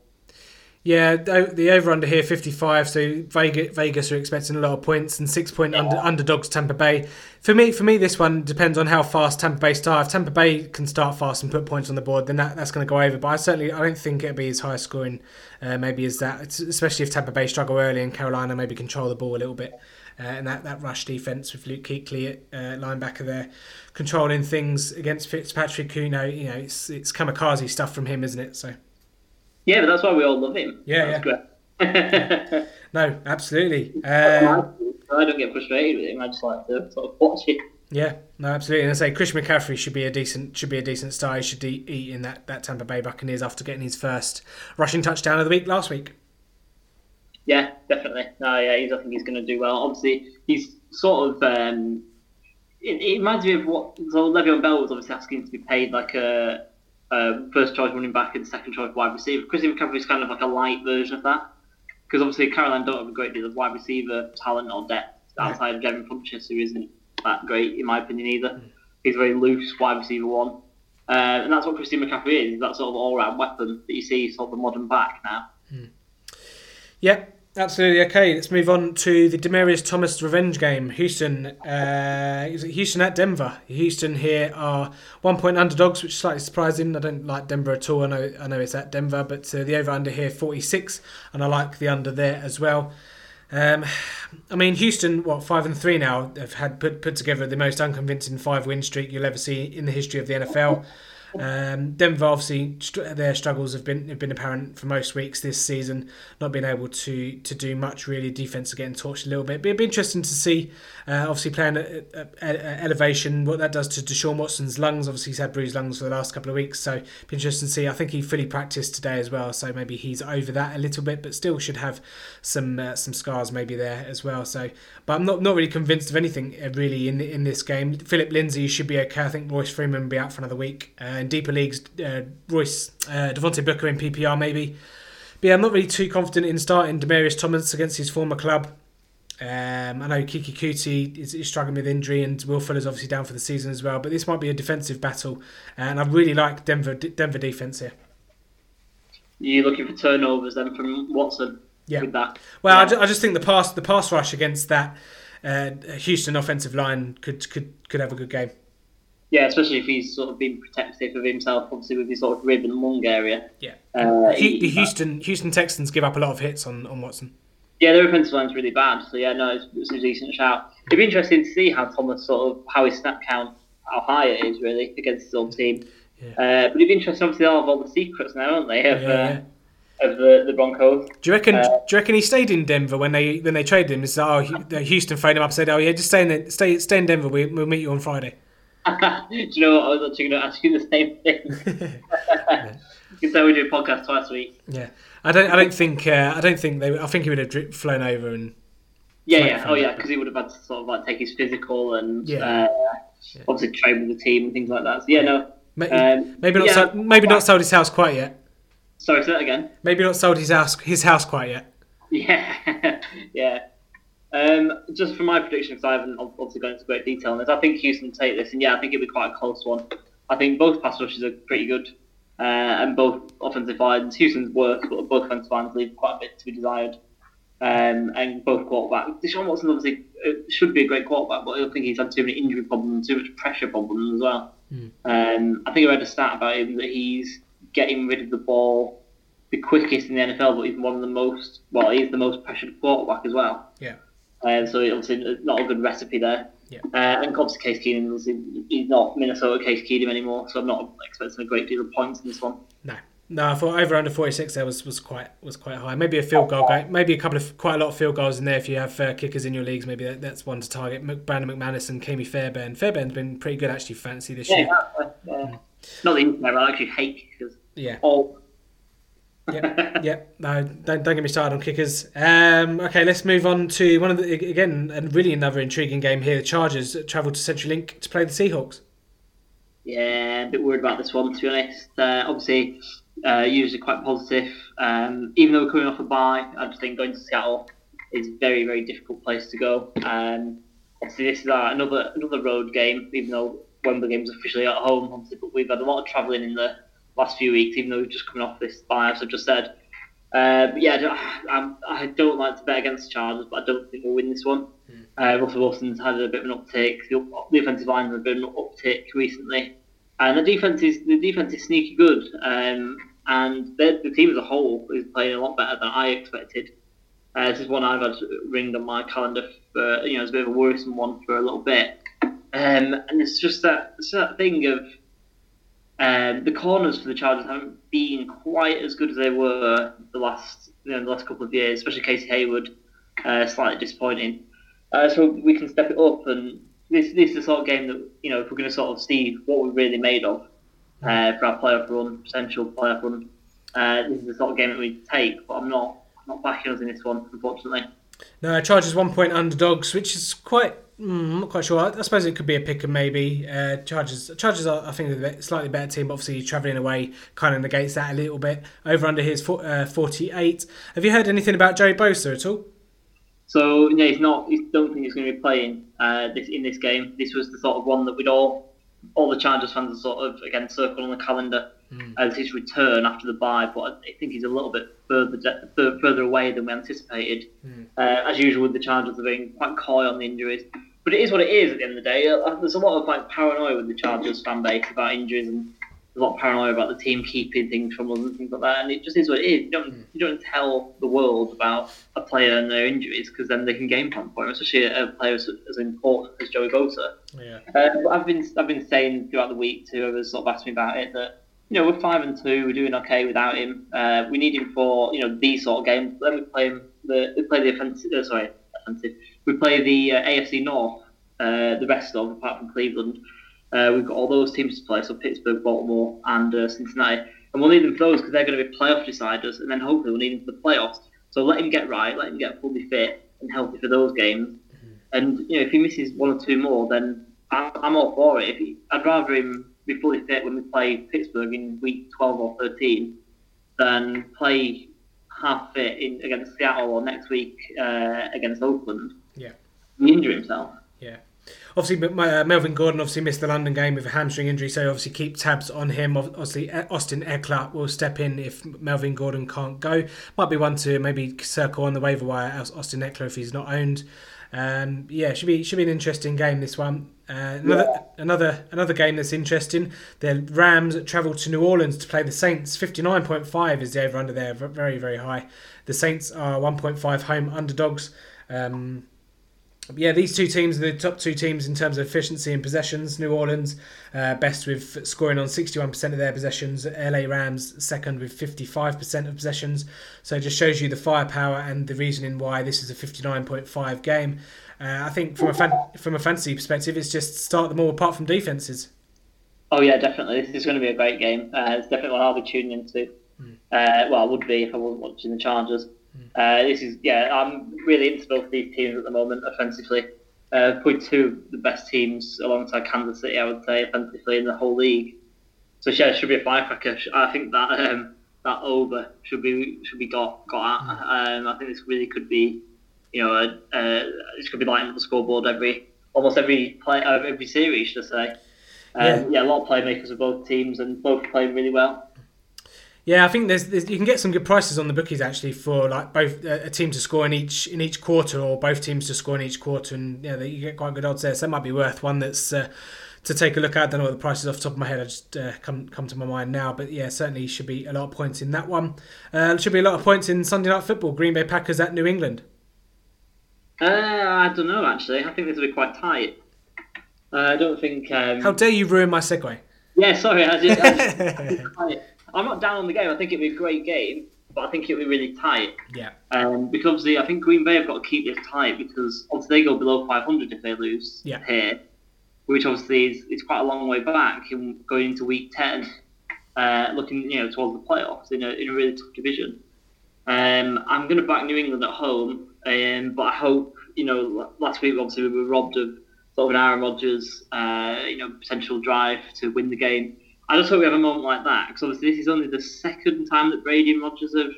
Speaker 3: Yeah, the over under here 55. So Vegas, Vegas are expecting a lot of points and six point under, underdogs Tampa Bay. For me, for me, this one depends on how fast Tampa Bay start. If Tampa Bay can start fast and put points on the board, then that, that's going to go over. But I certainly I don't think it'll be as high scoring, uh, maybe as that. It's- especially if Tampa Bay struggle early and Carolina maybe control the ball a little bit. Uh, and that, that rush defense with Luke Kuechly at uh, linebacker there, controlling things against Fitzpatrick. Who you know, you know, it's it's kamikaze stuff from him, isn't it? So.
Speaker 4: Yeah, but that's why we all love him.
Speaker 3: Yeah,
Speaker 4: great.
Speaker 3: No, absolutely. Uh,
Speaker 4: I don't get frustrated with him. I just like to sort of watch it.
Speaker 3: yeah, no, absolutely. And I say Chris McCaffrey should be a decent should be a decent star. He should eat, eat in that, that Tampa Bay Buccaneers after getting his first rushing touchdown of the week last week.
Speaker 4: Yeah, definitely. No, yeah, he's, I think he's going to do well. Obviously, he's sort of. Um, it, it reminds me of what. So Le'Veon Bell was obviously asking to be paid like a, a first choice running back and second choice wide receiver. Christian McCaffrey is kind of like a light version of that. Because obviously, Caroline don't have a great deal of wide receiver talent or depth outside of Devin Funchess, who isn't that great, in my opinion, either. Mm. He's a very loose wide receiver one. Uh, and that's what Christian McCaffrey is, that sort of all round weapon that you see sort of the modern back now. Mm.
Speaker 3: Yep, absolutely. Okay, let's move on to the Demaryius Thomas revenge game. Houston, uh, is it Houston at Denver? Houston here are one point underdogs, which is slightly surprising. I don't like Denver at all. I know, I know it's at Denver, but uh, the over under here forty six, and I like the under there as well. Um, I mean, Houston, what five and three now have had put put together the most unconvincing five win streak you'll ever see in the history of the NFL. Um, Denver, obviously, their struggles have been have been apparent for most weeks this season. Not being able to to do much really. Defense are getting torched a little bit. But it'd be interesting to see. Uh, obviously, playing at, at, at elevation, what that does to Deshaun Watson's lungs. Obviously, he's had bruised lungs for the last couple of weeks, so be interesting to see. I think he fully practiced today as well, so maybe he's over that a little bit, but still should have some uh, some scars maybe there as well. So, but I'm not not really convinced of anything uh, really in in this game. Phillip Lindsay should be okay. I think Royce Freeman will be out for another week. Uh, in deeper leagues, uh, Royce uh, Devontae Booker in PPR maybe. But yeah, I'm not really too confident in starting Demaryius Thomas against his former club. Um, I know Keke Coutee is, is struggling with injury, and Will Fuller's obviously down for the season as well. But this might be a defensive battle, and I really like Denver Denver defense here.
Speaker 4: You're looking for turnovers then from Watson
Speaker 3: Yeah.
Speaker 4: with that.
Speaker 3: Well, I,
Speaker 4: Yeah.
Speaker 3: ju- I just think the pass the pass rush against that uh, Houston offensive line could could could have a good game.
Speaker 4: Yeah, especially if he's sort of been protective of himself, obviously with his sort of rib and lung area.
Speaker 3: Yeah.
Speaker 4: Uh, he-
Speaker 3: the Houston Houston Texans give up a lot of hits on, on Watson.
Speaker 4: Yeah, their offensive line's really bad. So yeah, no, it's, it's a decent shout. It'd be interesting to see how Thomas sort of how his snap count, how high it is really against his own team.
Speaker 3: Yeah.
Speaker 4: Uh, but it'd be interesting. Obviously, they'll have all the secrets now, aren't they? Of,
Speaker 3: Yeah.
Speaker 4: Uh, of the, the Broncos.
Speaker 3: Do you reckon?
Speaker 4: Uh,
Speaker 3: do you reckon he stayed in Denver when they when they traded him? It's like, oh, Houston phoned him up and said, oh yeah, just stay in the, stay stay in Denver. We, we'll meet you on Friday.
Speaker 4: Do you know what? I was actually going to ask you the same thing. Because we do a podcast twice a week.
Speaker 3: Yeah, I don't I don't think uh, I don't think they. I think he would have dri- flown over and
Speaker 4: Yeah, yeah. Oh, yeah, because he would have had to sort of like take his physical and
Speaker 3: Yeah.
Speaker 4: uh, obviously train with the team and things like that. So yeah, no.
Speaker 3: ma-
Speaker 4: Um,
Speaker 3: maybe not
Speaker 4: yeah.
Speaker 3: so, maybe not sold his house quite yet.
Speaker 4: Sorry, say that again.
Speaker 3: Maybe not sold his house his house quite yet.
Speaker 4: Yeah, yeah. Um, just for my prediction, because I haven't obviously gone into great detail on this, I think Houston take this, and yeah, I think it'll be quite a close one. I think both pass rushes are pretty good, uh, and both offensive lines. Houston's worse, but both offensive lines leave quite a bit to be desired. Um, and both quarterbacks. Deshaun Watson obviously uh, should be a great quarterback, but I don't think he's had too many injury problems too much pressure problems as well. Um, I think I read a stat about him that he's getting rid of the ball the quickest in the NFL, but he's one of the most. Well, he's the most pressured quarterback as well.
Speaker 3: Yeah.
Speaker 4: And so obviously not a good recipe there.
Speaker 3: Yeah.
Speaker 4: Uh, and obviously Case Keenum, he's not Minnesota Case Keenum anymore, so I'm not expecting a great deal of points in this one.
Speaker 3: No, no. I thought over under forty six there was, was quite was quite high. Maybe a field goal game. Maybe a couple of quite a lot of field goals in there if you have uh, kickers in your leagues. Maybe that, that's one to target. Brandon McManus and Ka'imi Fairbairn. Fairbairn's been pretty good actually fancy this
Speaker 4: Yeah,
Speaker 3: year.
Speaker 4: exactly. Yeah. Not that he's never, I actually hate kickers.
Speaker 3: Yeah.
Speaker 4: All
Speaker 3: yep, yep. No, don't, don't get me started on kickers. Um, okay, let's move on to one of the again, and really another intriguing game here. The Chargers travel to CenturyLink to play the Seahawks.
Speaker 4: Yeah, a bit worried about this one to be honest. Uh, obviously, uh, usually quite positive. Um, even though we're coming off a bye, I just think going to Seattle is a very, very difficult place to go. Um, obviously, this is our, another another road game, even though Wembley game's officially at home. Obviously, but we've had a lot of travelling in the last few weeks, even though we've just coming off this bye, as I just said. Uh, yeah, I, I, don't like to bet against the Chargers, but I don't think we'll win this one. Mm. Uh, Russell Wilson's had a bit of an uptick. The, the offensive line has been an uptick recently, and the defense is the defense is sneaky good. Um, and the team as a whole is playing a lot better than I expected. Uh, this is one I've had ringed on my calendar for you know it's a bit of a worrisome one for a little bit. Um, and it's just that, it's that thing of um, the corners for the Chargers haven't been quite as good as they were the last you know, the last couple of years, especially Casey Hayward, uh, slightly disappointing. Uh, so we can step it up, and this this is the sort of game that you know if we're going to sort of see what we're really made of uh, for our playoff run, potential playoff run. Uh, this is the sort of game that we take, but I'm not not backing us in this one, unfortunately.
Speaker 3: No, Chargers one point underdogs, which is quite Mm, I'm not quite sure. I, I, suppose it could be a pick and maybe. Uh, Chargers, Chargers are, I think, a slightly better team. But obviously, travelling away kind of negates that a little bit. Over under his for, uh, 48. Have you heard anything about Joey Bosa at all?
Speaker 4: So yeah, he's not. I don't think he's going to be playing uh, this in this game. This was the sort of one that we'd all, all the Chargers fans, are sort of again circle on the calendar mm. as his return after the bye. But I think he's a little bit further further away than we anticipated. Mm. Uh, as usual, with the Chargers, are being quite coy on the injuries. But it is what it is at the end of the day. Uh, there's a lot of like paranoia with the Chargers fan base about injuries and a lot of paranoia about the team keeping things from us and things like that. And it just is what it is. You don't mm. you don't tell the world about a player and their injuries because then they can game plan for him, especially a player as, as important as Joey Bosa. Yeah. Uh, I've been I've been saying throughout the week to whoever's sort of asked me about it that you know we're five and two, we're doing okay without him. Uh, we need him for you know these sort of games. Then we play him the we play the offensive. Uh, sorry, offensive we play the uh, AFC North, uh, the rest of apart from Cleveland. Uh, we've got all those teams to play, so Pittsburgh, Baltimore, and uh, Cincinnati, and we'll need them for those because they're going to be playoff deciders, and then hopefully we'll need them for the playoffs. So let him get right, let him get fully fit and healthy for those games. Mm-hmm. And you know, if he misses one or two more, then I'm, I'm all for it. He, I'd rather him be fully fit when we play Pittsburgh in week 12 or 13 than play half fit in, against Seattle or next week uh, against Oakland
Speaker 3: yeah.
Speaker 4: He injured himself.
Speaker 3: Yeah. Obviously, uh, Melvin Gordon obviously missed the London game with a hamstring injury, so obviously keep tabs on him. Obviously, Austin Ekeler will step in if Melvin Gordon can't go. Might be one to maybe circle on the waiver wire Austin Ekeler if he's not owned. Um, yeah, should be should be an interesting game this one. Uh, another yeah. another another game that's interesting. The Rams travel to New Orleans to play the Saints. Fifty nine point five is the over under there, very very high. The Saints are one point five home underdogs. Um, yeah, these two teams are the top two teams in terms of efficiency and possessions. New Orleans, uh, best with scoring on 61% of their possessions. LA Rams, second with 55% of possessions. So it just shows you the firepower and the reasoning why this is a 59.5 game. Uh, I think from a fan- from a fantasy perspective, it's just start them all apart from defenses.
Speaker 4: Oh yeah, definitely. This is going to be a great game. Uh, it's definitely one I'll be tuning into. Mm. well, I would be if I wasn't watching the Chargers. Uh, this is yeah, I'm really into both these teams at the moment offensively. Uh, probably two of the best teams alongside Kansas City, I would say, offensively in the whole league. So yeah, it should be a firecracker. I think that um, that over should be should be got got at. Mm. Um, I think this really could be, you know, a, a, this could be lighting up the scoreboard every almost every play uh, every series, should I say. Um, yeah. yeah, a lot of playmakers of both teams and both playing really well.
Speaker 3: Yeah, I think there's, there's, you can get some good prices on the bookies actually for like both uh, a team to score in each in each quarter or both teams to score in each quarter, and yeah, you get quite good odds there. So that might be worth one that's uh, to take a look at. I don't know what the prices off the top of my head. I just uh, come come to my mind now, but yeah, certainly should be a lot of points in that one. Uh, should be a lot of points in Sunday night football. Green Bay Packers at New England.
Speaker 4: Uh, I don't know actually. I think this will be quite tight. Uh, I don't think. Um...
Speaker 3: How dare you ruin my segue?
Speaker 4: Yeah, sorry. I just, I just I'm not down on the game. I think it'll be a great game, but I think it'll be really tight.
Speaker 3: Yeah.
Speaker 4: Um, because obviously, I think Green Bay have got to keep this tight because obviously they go below 500 if they lose
Speaker 3: yeah.
Speaker 4: here, which obviously is, is quite a long way back in going into week 10, uh, looking you know towards the playoffs in a, in a really tough division. Um, I'm going to back New England at home, um, but I hope you know last week obviously we were robbed of sort of an Aaron Rodgers uh, you know potential drive to win the game. I just hope we have a moment like that because obviously this is only the second time that Brady and Rodgers have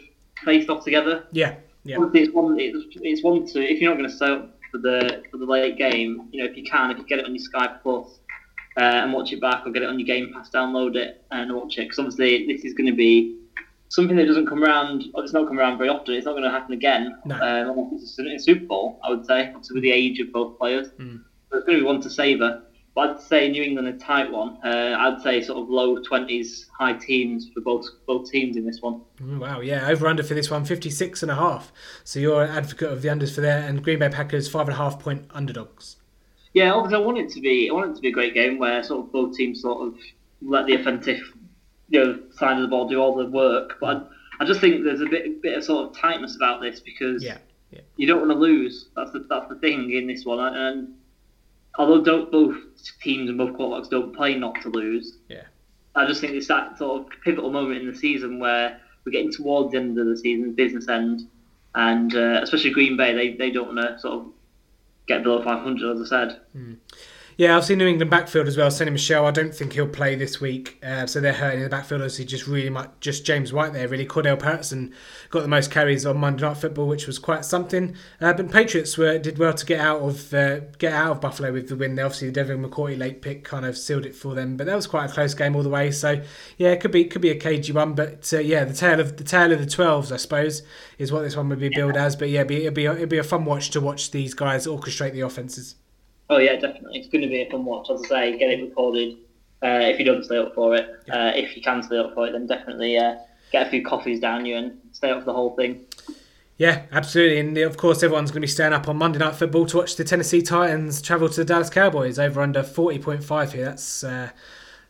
Speaker 4: faced off together.
Speaker 3: Yeah, yeah.
Speaker 4: Obviously it's one. It's, it's one to if you're not going to sell for the for the late game, you know, if you can, if you get it on your Sky Plus uh, and watch it back, or get it on your Game Pass, download it and watch it because obviously this is going to be something that doesn't come around, or it's not come around very often. It's not going to happen again.
Speaker 3: No.
Speaker 4: Um, it's in a Super Bowl, I would say, obviously with the age of both players.
Speaker 3: Mm.
Speaker 4: So it's going to be one to savour. I'd say New England a tight one. Uh, I'd say sort of low twenties, high teens for both both teams in this one.
Speaker 3: Mm, Wow, yeah, over under for this one, 56 and a half. So you're an advocate of the unders for there, and Green Bay Packers five and a half point underdogs.
Speaker 4: Yeah, obviously I want it to be I want it to be a great game where sort of both teams sort of let the offensive you know side of the ball do all the work. But I, I just think there's a bit bit of sort of tightness about this because
Speaker 3: Yeah, yeah.
Speaker 4: you don't want to lose. That's the that's the thing in this one. And although don't both teams and both quarterbacks don't play not to lose,
Speaker 3: Yeah.
Speaker 4: I just think it's that sort of pivotal moment in the season where we're getting towards the end of the season, business end, and uh, especially Green Bay, they, they don't want to sort of get below 500, as I said.
Speaker 3: Yeah, I've seen New England backfield as well. Sony Michel, I don't think he'll play this week, uh, so they're hurting in the backfield. Obviously, just really much just James White there. Really, Cordarrelle Patterson got the most carries on Monday Night Football, which was quite something. Uh, but Patriots were did well to get out of uh, get out of Buffalo with the win. They obviously, the Devin McCourty late pick kind of sealed it for them, but that was quite a close game all the way. So yeah, it could be could be a cagey one, but uh, yeah, the tale of the tale of the twelves, I suppose, is what this one would be billed as. But yeah, it'd be, it'd be it'd be a fun watch to watch these guys orchestrate the offenses.
Speaker 4: Oh, yeah, definitely. It's going to be a fun watch. As I say, get it recorded uh, if you don't stay up for it. Uh, if you can stay up for it, then definitely uh, get a few coffees down you and stay up for the whole thing.
Speaker 3: Yeah, absolutely. And of course, everyone's going to be staying up on Monday Night Football to watch the Tennessee Titans travel to the Dallas Cowboys over under 40.5 here. That's uh,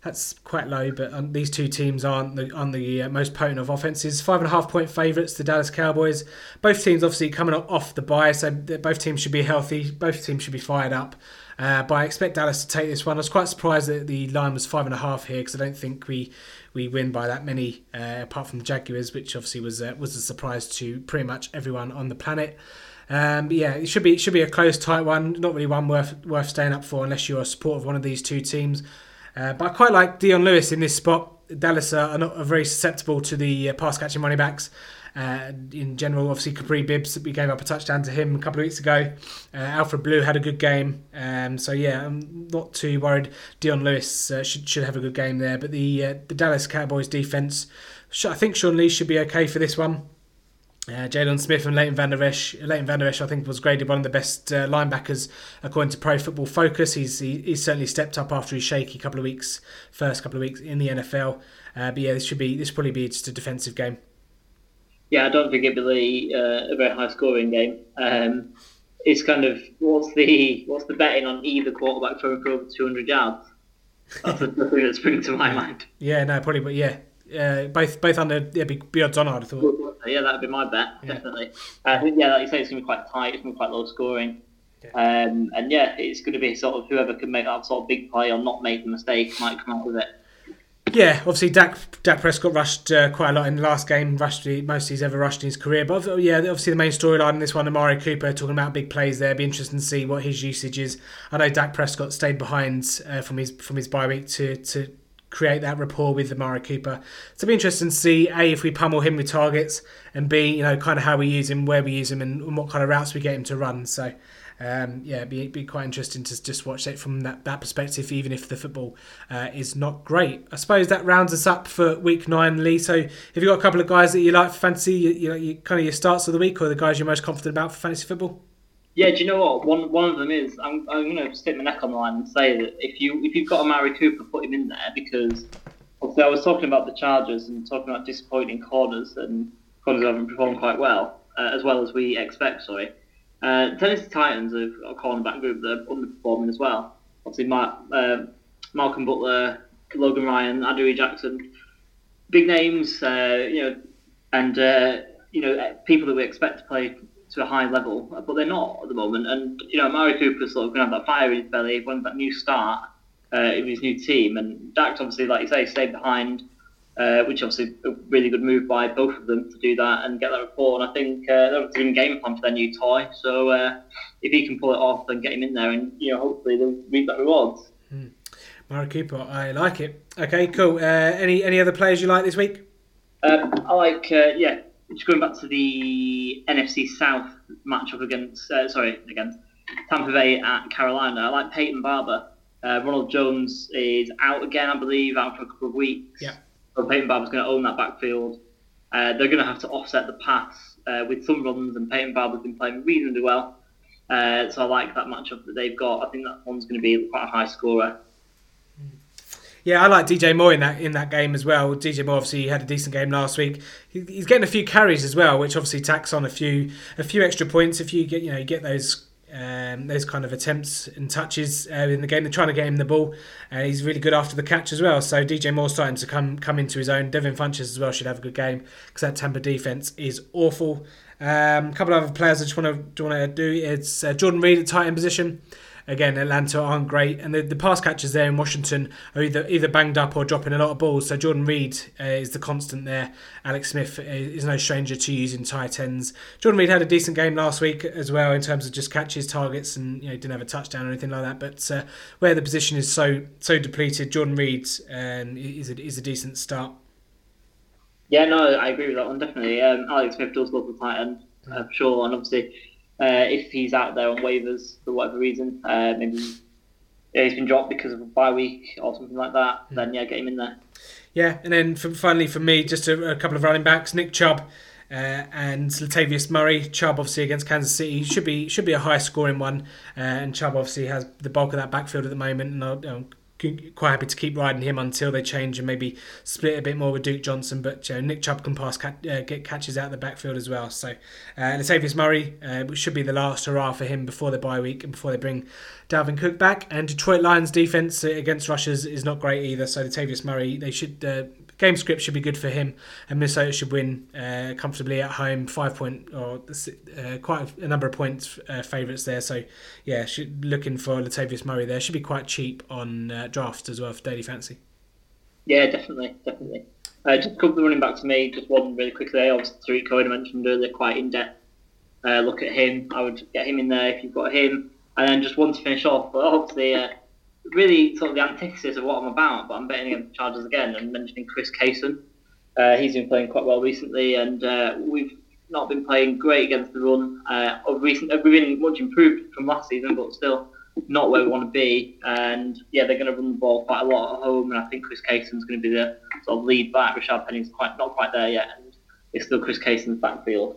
Speaker 3: that's quite low, but um, these two teams aren't the, aren't the uh, most potent of offenses. Five and a half point favourites, the Dallas Cowboys. Both teams obviously coming off the bye, so both teams should be healthy. Both teams should be fired up. Uh, but I expect Dallas to take this one. I was quite surprised that the line was five and a half here because I don't think we we win by that many, uh, apart from the Jaguars, which obviously was uh, was a surprise to pretty much everyone on the planet. Um, but yeah, it should be it should be a close, tight one. Not really one worth worth staying up for unless you're a support of one of these two teams. Uh, but I quite like Dion Lewis in this spot. Dallas are not are very susceptible to the uh, pass catching running backs. Uh, in general, obviously Kapri Bibbs, we gave up a touchdown to him a couple of weeks ago. Uh, Alfred Blue had a good game, um, so yeah, I'm not too worried. Dion Lewis uh, should should have a good game there, but the uh, the Dallas Cowboys defense, I think Sean Lee should be okay for this one. Uh, Jaylon Smith and Leighton Vander Esch. Leighton Vander Esch, I think, was graded one of the best uh, linebackers according to Pro Football Focus. He's he, he's certainly stepped up after his shaky couple of weeks, first couple of weeks in the NFL. Uh, but yeah, this should be this probably be just a defensive game.
Speaker 4: Yeah, I don't think it'll be uh, a very high scoring game. Um, it's kind of what's the what's the betting on either quarterback throwing for over 200 yards? That's the thing that springs to my mind.
Speaker 3: Yeah, no, probably, but yeah, uh, both both under yeah, be, be odds on. I'd have thought.
Speaker 4: Yeah, that'd be my bet, definitely. I think, yeah, like you say, it's going to be quite tight. It's going to be quite low scoring. Um, and yeah, it's going to be sort of whoever can make that sort of big play or not make the mistake might come out with it.
Speaker 3: Yeah, obviously Dak Dak Prescott rushed uh, quite a lot in the last game, rushed the most he's ever rushed in his career. But uh, yeah, obviously the main storyline in this one, Amari Cooper talking about big plays there. Be interesting to see what his usage is. I know Dak Prescott stayed behind uh, from his from his bye week to to create that rapport with Amari Cooper. So it'll be interesting to see a if we pummel him with targets, and b you know kind of how we use him, where we use him, and, what kind of routes we get him to run. So. Um, yeah, it'd be, it'd be quite interesting to just watch it from that, that perspective, even if the football uh, is not great. I suppose that rounds us up for week nine, Lee. So, have you've got a couple of guys that you like for fantasy? You, you know, you, kind of your starts of the week, or the guys you're most confident about for fantasy football?
Speaker 4: Yeah, do you know what? One one of them is I'm, I'm going to stick my neck on the line and say that if you if you've got Amari Cooper, put him in there because obviously I was talking about the Chargers and talking about disappointing corners and corners haven't performed quite well uh, as well as we expect. Sorry. Uh, Tennessee Titans are a cornerback group that are underperforming as well. Obviously, Mark, uh, Malcolm Butler, Logan Ryan, Adoree Jackson, big names, uh, you know, and uh, you know people that we expect to play to a high level, but they're not at the moment. And you know, Mari Cooper's sort of going to have that fire in his belly, wanting that new start uh, in his new team, and Dak's obviously, like you say, stayed behind uh, which obviously a really good move by both of them to do that and get that report. And I think uh, they're doing game plan for their new toy. So uh, if he can pull it off, then get him in there, and you know hopefully they'll reap that rewards.
Speaker 3: Mara Cooper, I like it. Okay, cool. Uh, any any other players you like this week?
Speaker 4: Um, I like uh, yeah. Just going back to the NFC South matchup against uh, sorry against Tampa Bay at Carolina. I like Peyton Barber. Ronald Jones is out again, I believe, out for a couple of weeks.
Speaker 3: Yeah.
Speaker 4: So Peyton Barber's going to own that backfield. uh, they're going to have to offset the pass uh, with some runs, and Peyton Barber's been playing reasonably well. Uh, so I like that matchup that they've got. I think that one's going to be quite a high scorer.
Speaker 3: Yeah, I like DJ Moore in that in that game as well. DJ Moore obviously had a decent game last week. He, he's getting a few carries as well, which obviously tacks on a few a few extra points if you get you know you get those um, those kind of attempts and touches uh, in the game. They're trying to get him the ball, and he's really good after the catch as well. So DJ Moore's starting to come come into his own. Devin Funchess as well should have a good game because that Tampa defense is awful. Um, a couple of other players I just want to want to do. It's uh, Jordan Reed at tight end position again, Atlanta aren't great, and the, the pass catchers there in Washington are either either banged up or dropping a lot of balls. So Jordan Reed uh, is the constant there. Alex Smith uh, is no stranger to using tight ends. Jordan Reed had a decent game last week as well in terms of just catches, targets, and you know didn't have a touchdown or anything like that. But uh, where the position is so so depleted, Jordan Reed um, is a, is a decent start.
Speaker 4: Yeah, no, I agree with that one definitely. Um, Alex Smith does love the tight end uh, sure, and obviously uh, if he's out there on waivers for whatever reason, uh, maybe he's been dropped because of a bye week or something like that, mm. then yeah, get him in there.
Speaker 3: Yeah, and then for, finally for me, just a, a, couple of running backs: Nick Chubb uh, and Latavius Murray. Chubb obviously against Kansas City should be should be a high scoring one, uh, and Chubb obviously has the bulk of that backfield at the moment, and I'll, I'll quite happy to keep riding him until they change and maybe split a bit more with Duke Johnson. But you know, Nick Chubb can pass, uh, get catches out the backfield as well. So uh, Latavius Murray uh, should be the last hurrah for him before the bye week and before they bring Dalvin Cook back. And Detroit Lions defense against rushers is not great either. So Latavius Murray, they should uh, game script should be good for him, and Minnesota should win uh, comfortably at home. Five point or uh, quite a number of points uh, favourites there. So yeah, should, looking for Latavius Murray there should be quite cheap on uh, drafts as well for daily fancy.
Speaker 4: Yeah, definitely, definitely. Uh, just a couple of running back to me. Just one really quickly. Obviously, Tarik Cohen I mentioned earlier, quite in depth. Uh, look at him. I would get him in there if you've got him. And then just one to finish off. But obviously, uh, really sort of the antithesis of what I'm about, but I'm betting against the Chargers again and mentioning Chris Carson. Uh, he's been playing quite well recently, and uh, we've not been playing great against the run. Uh, of recent, we've been much improved from last season, but still not where we want to be. And yeah, they're going to run the ball quite a lot at home, and I think Chris Carson's going to be the sort of lead back. Rashaad Penny's quite not quite there yet, and it's still Chris Cason's backfield.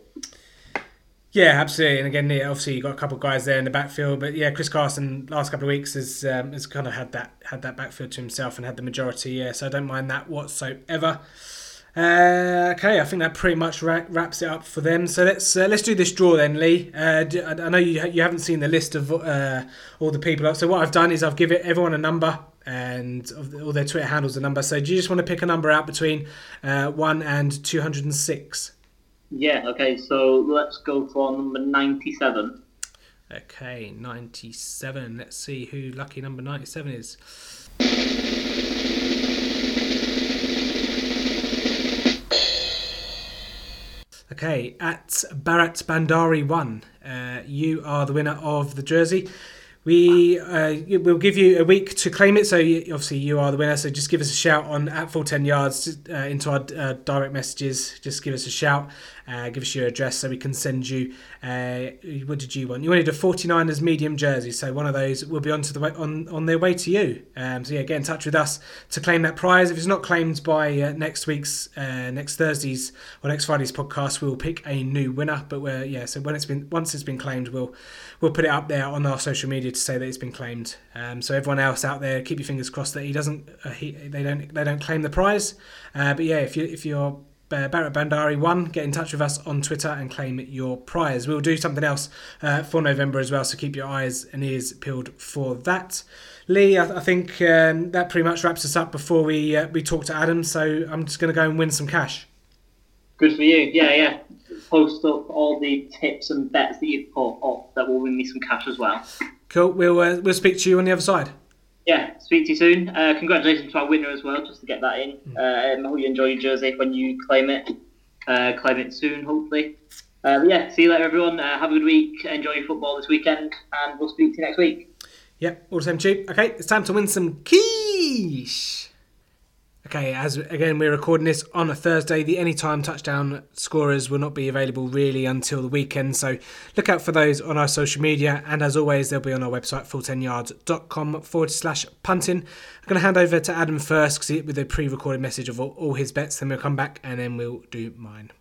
Speaker 3: Yeah, absolutely. And again, obviously you've got a couple of guys there in the backfield, but yeah, Chris Carson last couple of weeks has um, has kind of had that had that backfield to himself and had the majority. Yeah, so I don't mind that whatsoever. Uh, okay, I think that pretty much ra- wraps it up for them. So let's uh, let's do this draw then, Lee. Uh, I know you you haven't seen the list of uh, all the people. So what I've done is I've given everyone a number and all their Twitter handles a number. So do you just want to pick a number out between uh, one and two hundred and six?
Speaker 4: Yeah, okay, so let's go for number 97.
Speaker 3: Okay, 97. Let's see who lucky number 97 is. Okay, at Barrett Bandari 1, uh, you are the winner of the jersey. We uh, will give you a week to claim it. So you, obviously you are the winner. So just give us a shout on at full ten yards uh, into our uh, direct messages. Just give us a shout, uh, give us your address so we can send you. Uh, what did you want? You wanted a 49ers medium jersey, so one of those will be onto the way, on on their way to you. Um, so yeah, get in touch with us to claim that prize. If it's not claimed by uh, next week's uh, next Thursday's or next Friday's podcast, we'll pick a new winner. But we're yeah, so when it's been once it's been claimed, we'll we'll put it up there on our social media to say that it's been claimed. Um, so everyone else out there, keep your fingers crossed that he doesn't uh, he, they don't they don't claim the prize. Uh, but yeah, if you if you're Barrett Bandari one, get in touch with us on Twitter and claim your prize. We'll do something else uh, for November as well, so keep your eyes and ears peeled for that. Lee, I, I think um, that pretty much wraps us up before we uh, we talk to Adam. So I'm just going to go and win some cash.
Speaker 4: Good for you. Yeah, yeah. Post up all the tips and bets that you've put up that will win me some cash as well.
Speaker 3: Cool. We'll uh, we'll speak to you on the other side.
Speaker 4: Yeah, speak to you soon. Uh, congratulations to our winner as well, just to get that in. Hmm. Uh, I hope you enjoy your jersey when you claim it. Uh, claim it soon, hopefully. Uh, yeah, see you later, everyone. Uh, have a good week. Enjoy your football this weekend, and we'll speak to you next week.
Speaker 3: Yep, all the same, cheap. Okay, it's time to win some quiche. Okay, as again we're recording this on a Thursday, the anytime touchdown scorers will not be available really until the weekend. So look out for those on our social media, and as always, they'll be on our website full10yards.com forward slash punting. I'm going to hand over to Adam first because with a pre-recorded message of all, all his bets. Then we'll come back and then we'll do mine.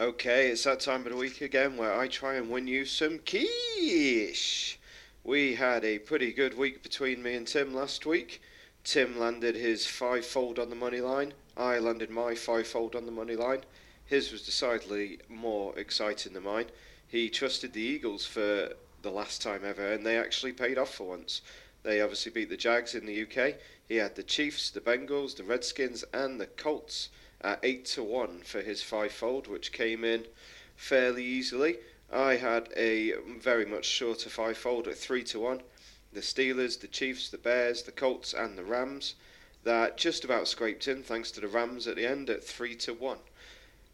Speaker 5: Okay, it's that time of the week again where I try and win you some quiche. We had a pretty good week between me and Tim last week. Tim landed his five fold on the money line. I landed my five fold on the money line. His was decidedly more exciting than mine. He trusted the Eagles for the last time ever, and they actually paid off for once. They obviously beat the Jags in the UK. He had the Chiefs, the Bengals, the Redskins, and the Colts at 8 to 1 for his fivefold, which came in fairly easily. I had a very much shorter fivefold at 3 to 1. The Steelers, the Chiefs, the Bears, the Colts, and the Rams that just about scraped in thanks to the Rams at the end at 3 to 1.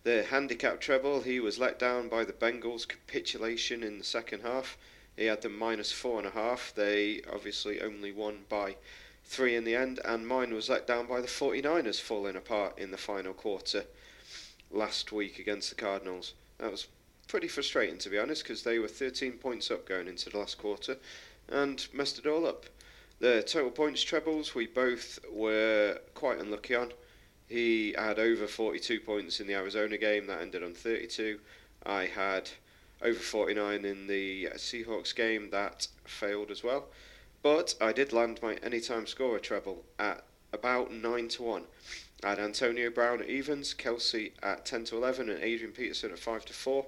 Speaker 5: The handicap treble, he was let down by the Bengals' capitulation in the second half. He had them minus four and a half. They obviously only won by three in the end, and mine was let down by the 49ers falling apart in the final quarter last week against the Cardinals. That was pretty frustrating to be honest because they were 13 points up going into the last quarter and messed it all up. The total points trebles we both were quite unlucky on. He had over 42 points in the Arizona game that ended on 32. I had over 49 in the Seahawks game that failed as well. But I did land my anytime scorer treble at about 9 to 1. I had Antonio Brown at evens, Kelce at 10 to 11, and Adrian Peterson at 5 to 4.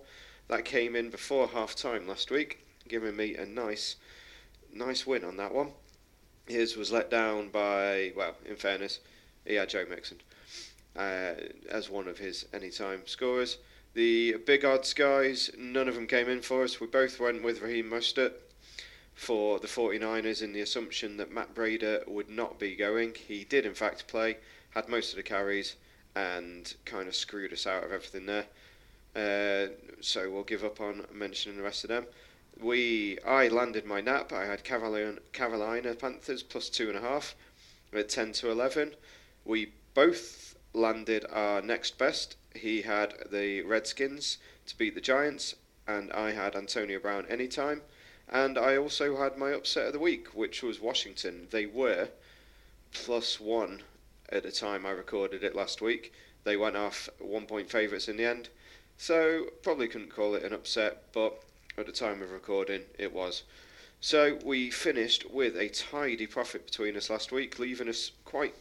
Speaker 5: That came in before half time last week, giving me a nice, nice win on that one. His was let down by, well, in fairness, he had Joe Mixon uh, as one of his anytime scorers. The big odds guys, none of them came in for us. We both went with Raheem Mostert for the 49ers in the assumption that Matt Breida would not be going. He did, in fact, play, had most of the carries, and kind of screwed us out of everything there. Uh, so we'll give up on mentioning the rest of them. We, I landed my nap. I had Carolina, Carolina Panthers plus two and a half at 10 to 11. We both landed our next best. He had the Redskins to beat the Giants, and I had Antonio Brown anytime. And I also had my upset of the week, which was Washington. They were plus one at the time I recorded it last week. They went off one point favourites in the end. So, probably couldn't call it an upset, but at the time of recording, it was. So, we finished with a tidy profit between us last week, leaving us quite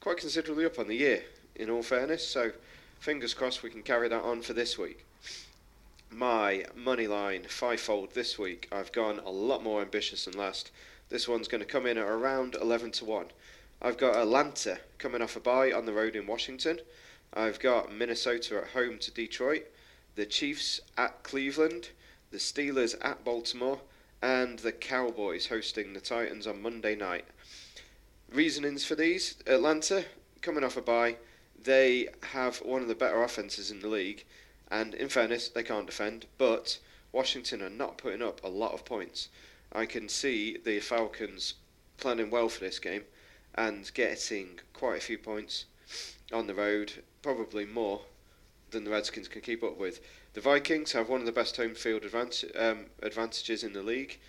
Speaker 5: quite considerably up on the year, in all fairness. So, fingers crossed we can carry that on for this week my money line fivefold this week. I've gone a lot more ambitious than last. This one's going to come in at around 11 to 1. I've got Atlanta coming off a bye on the road in Washington. I've got Minnesota at home to Detroit, the Chiefs at Cleveland, the Steelers at Baltimore, and the Cowboys hosting the Titans on Monday night. Reasonings for these Atlanta coming off a bye, they have one of the better offenses in the league and in fairness, they can't defend, but Washington are not putting up a lot of points. I can see the Falcons planning well for this game and getting quite a few points on the road, probably more than the Redskins can keep up with. The Vikings have one of the best home field advantage, um, advantages in the league.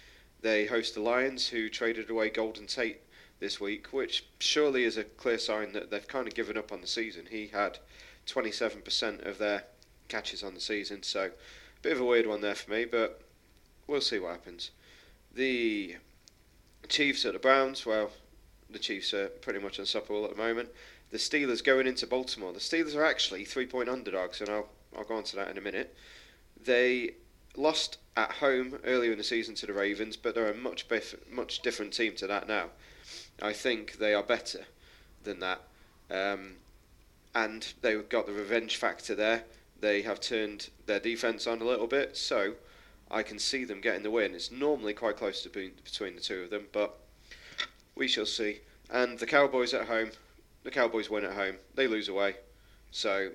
Speaker 5: They host the Lions, who traded away Golden Tate this week, which surely is a clear sign that they've kind of given up on the season. He had 27% of their catches on the season. So, a bit of a weird one there for me, but we'll see what happens. The Chiefs at the Browns, well, the Chiefs are pretty much unstoppable at the moment. The Steelers going into Baltimore. The Steelers are actually three point underdogs, and I'll, I'll go on to that in a minute. They lost at home earlier in the season to the Ravens, but they're a much much different team to that now. I think they are better than that, um, and they've got the revenge factor there they have turned their defence on a little bit, so I can see them getting the win. It's normally quite close to be between the two of them, but we shall see. And the Cowboys at home, the Cowboys win at home, they lose away, so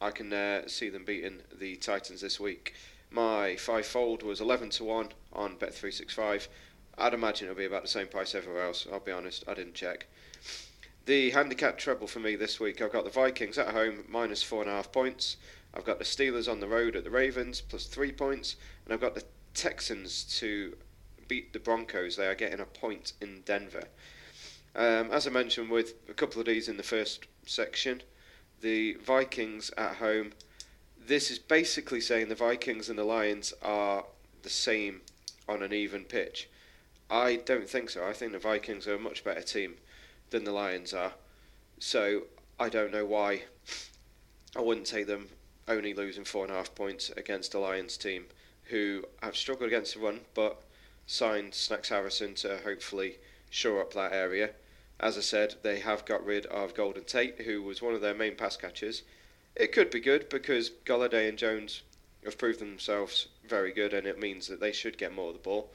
Speaker 5: I can uh, see them beating the Titans this week. My five fold was 11 to 1 on Bet365. I'd imagine it'll be about the same price everywhere else. I'll be honest, I didn't check. The handicap treble for me this week, I've got the Vikings at home minus four and a half points. I've got the Steelers on the road at the Ravens plus three points, and I've got the Texans to beat the Broncos. They are getting a point in Denver. Um, as I mentioned, with a couple of these in the first section, the Vikings at home. This is basically saying the Vikings and the Lions are the same on an even pitch. I don't think so. I think the Vikings are a much better team than the Lions are. So I don't know why I wouldn't take them only losing four and a half points against the Lions team, who have struggled against the run, but signed Snacks Harrison to hopefully shore up that area. As I said, they have got rid of Golden Tate, who was one of their main pass catchers. It could be good because Golladay and Jones have proved themselves very good, and it means that they should get more of the ball.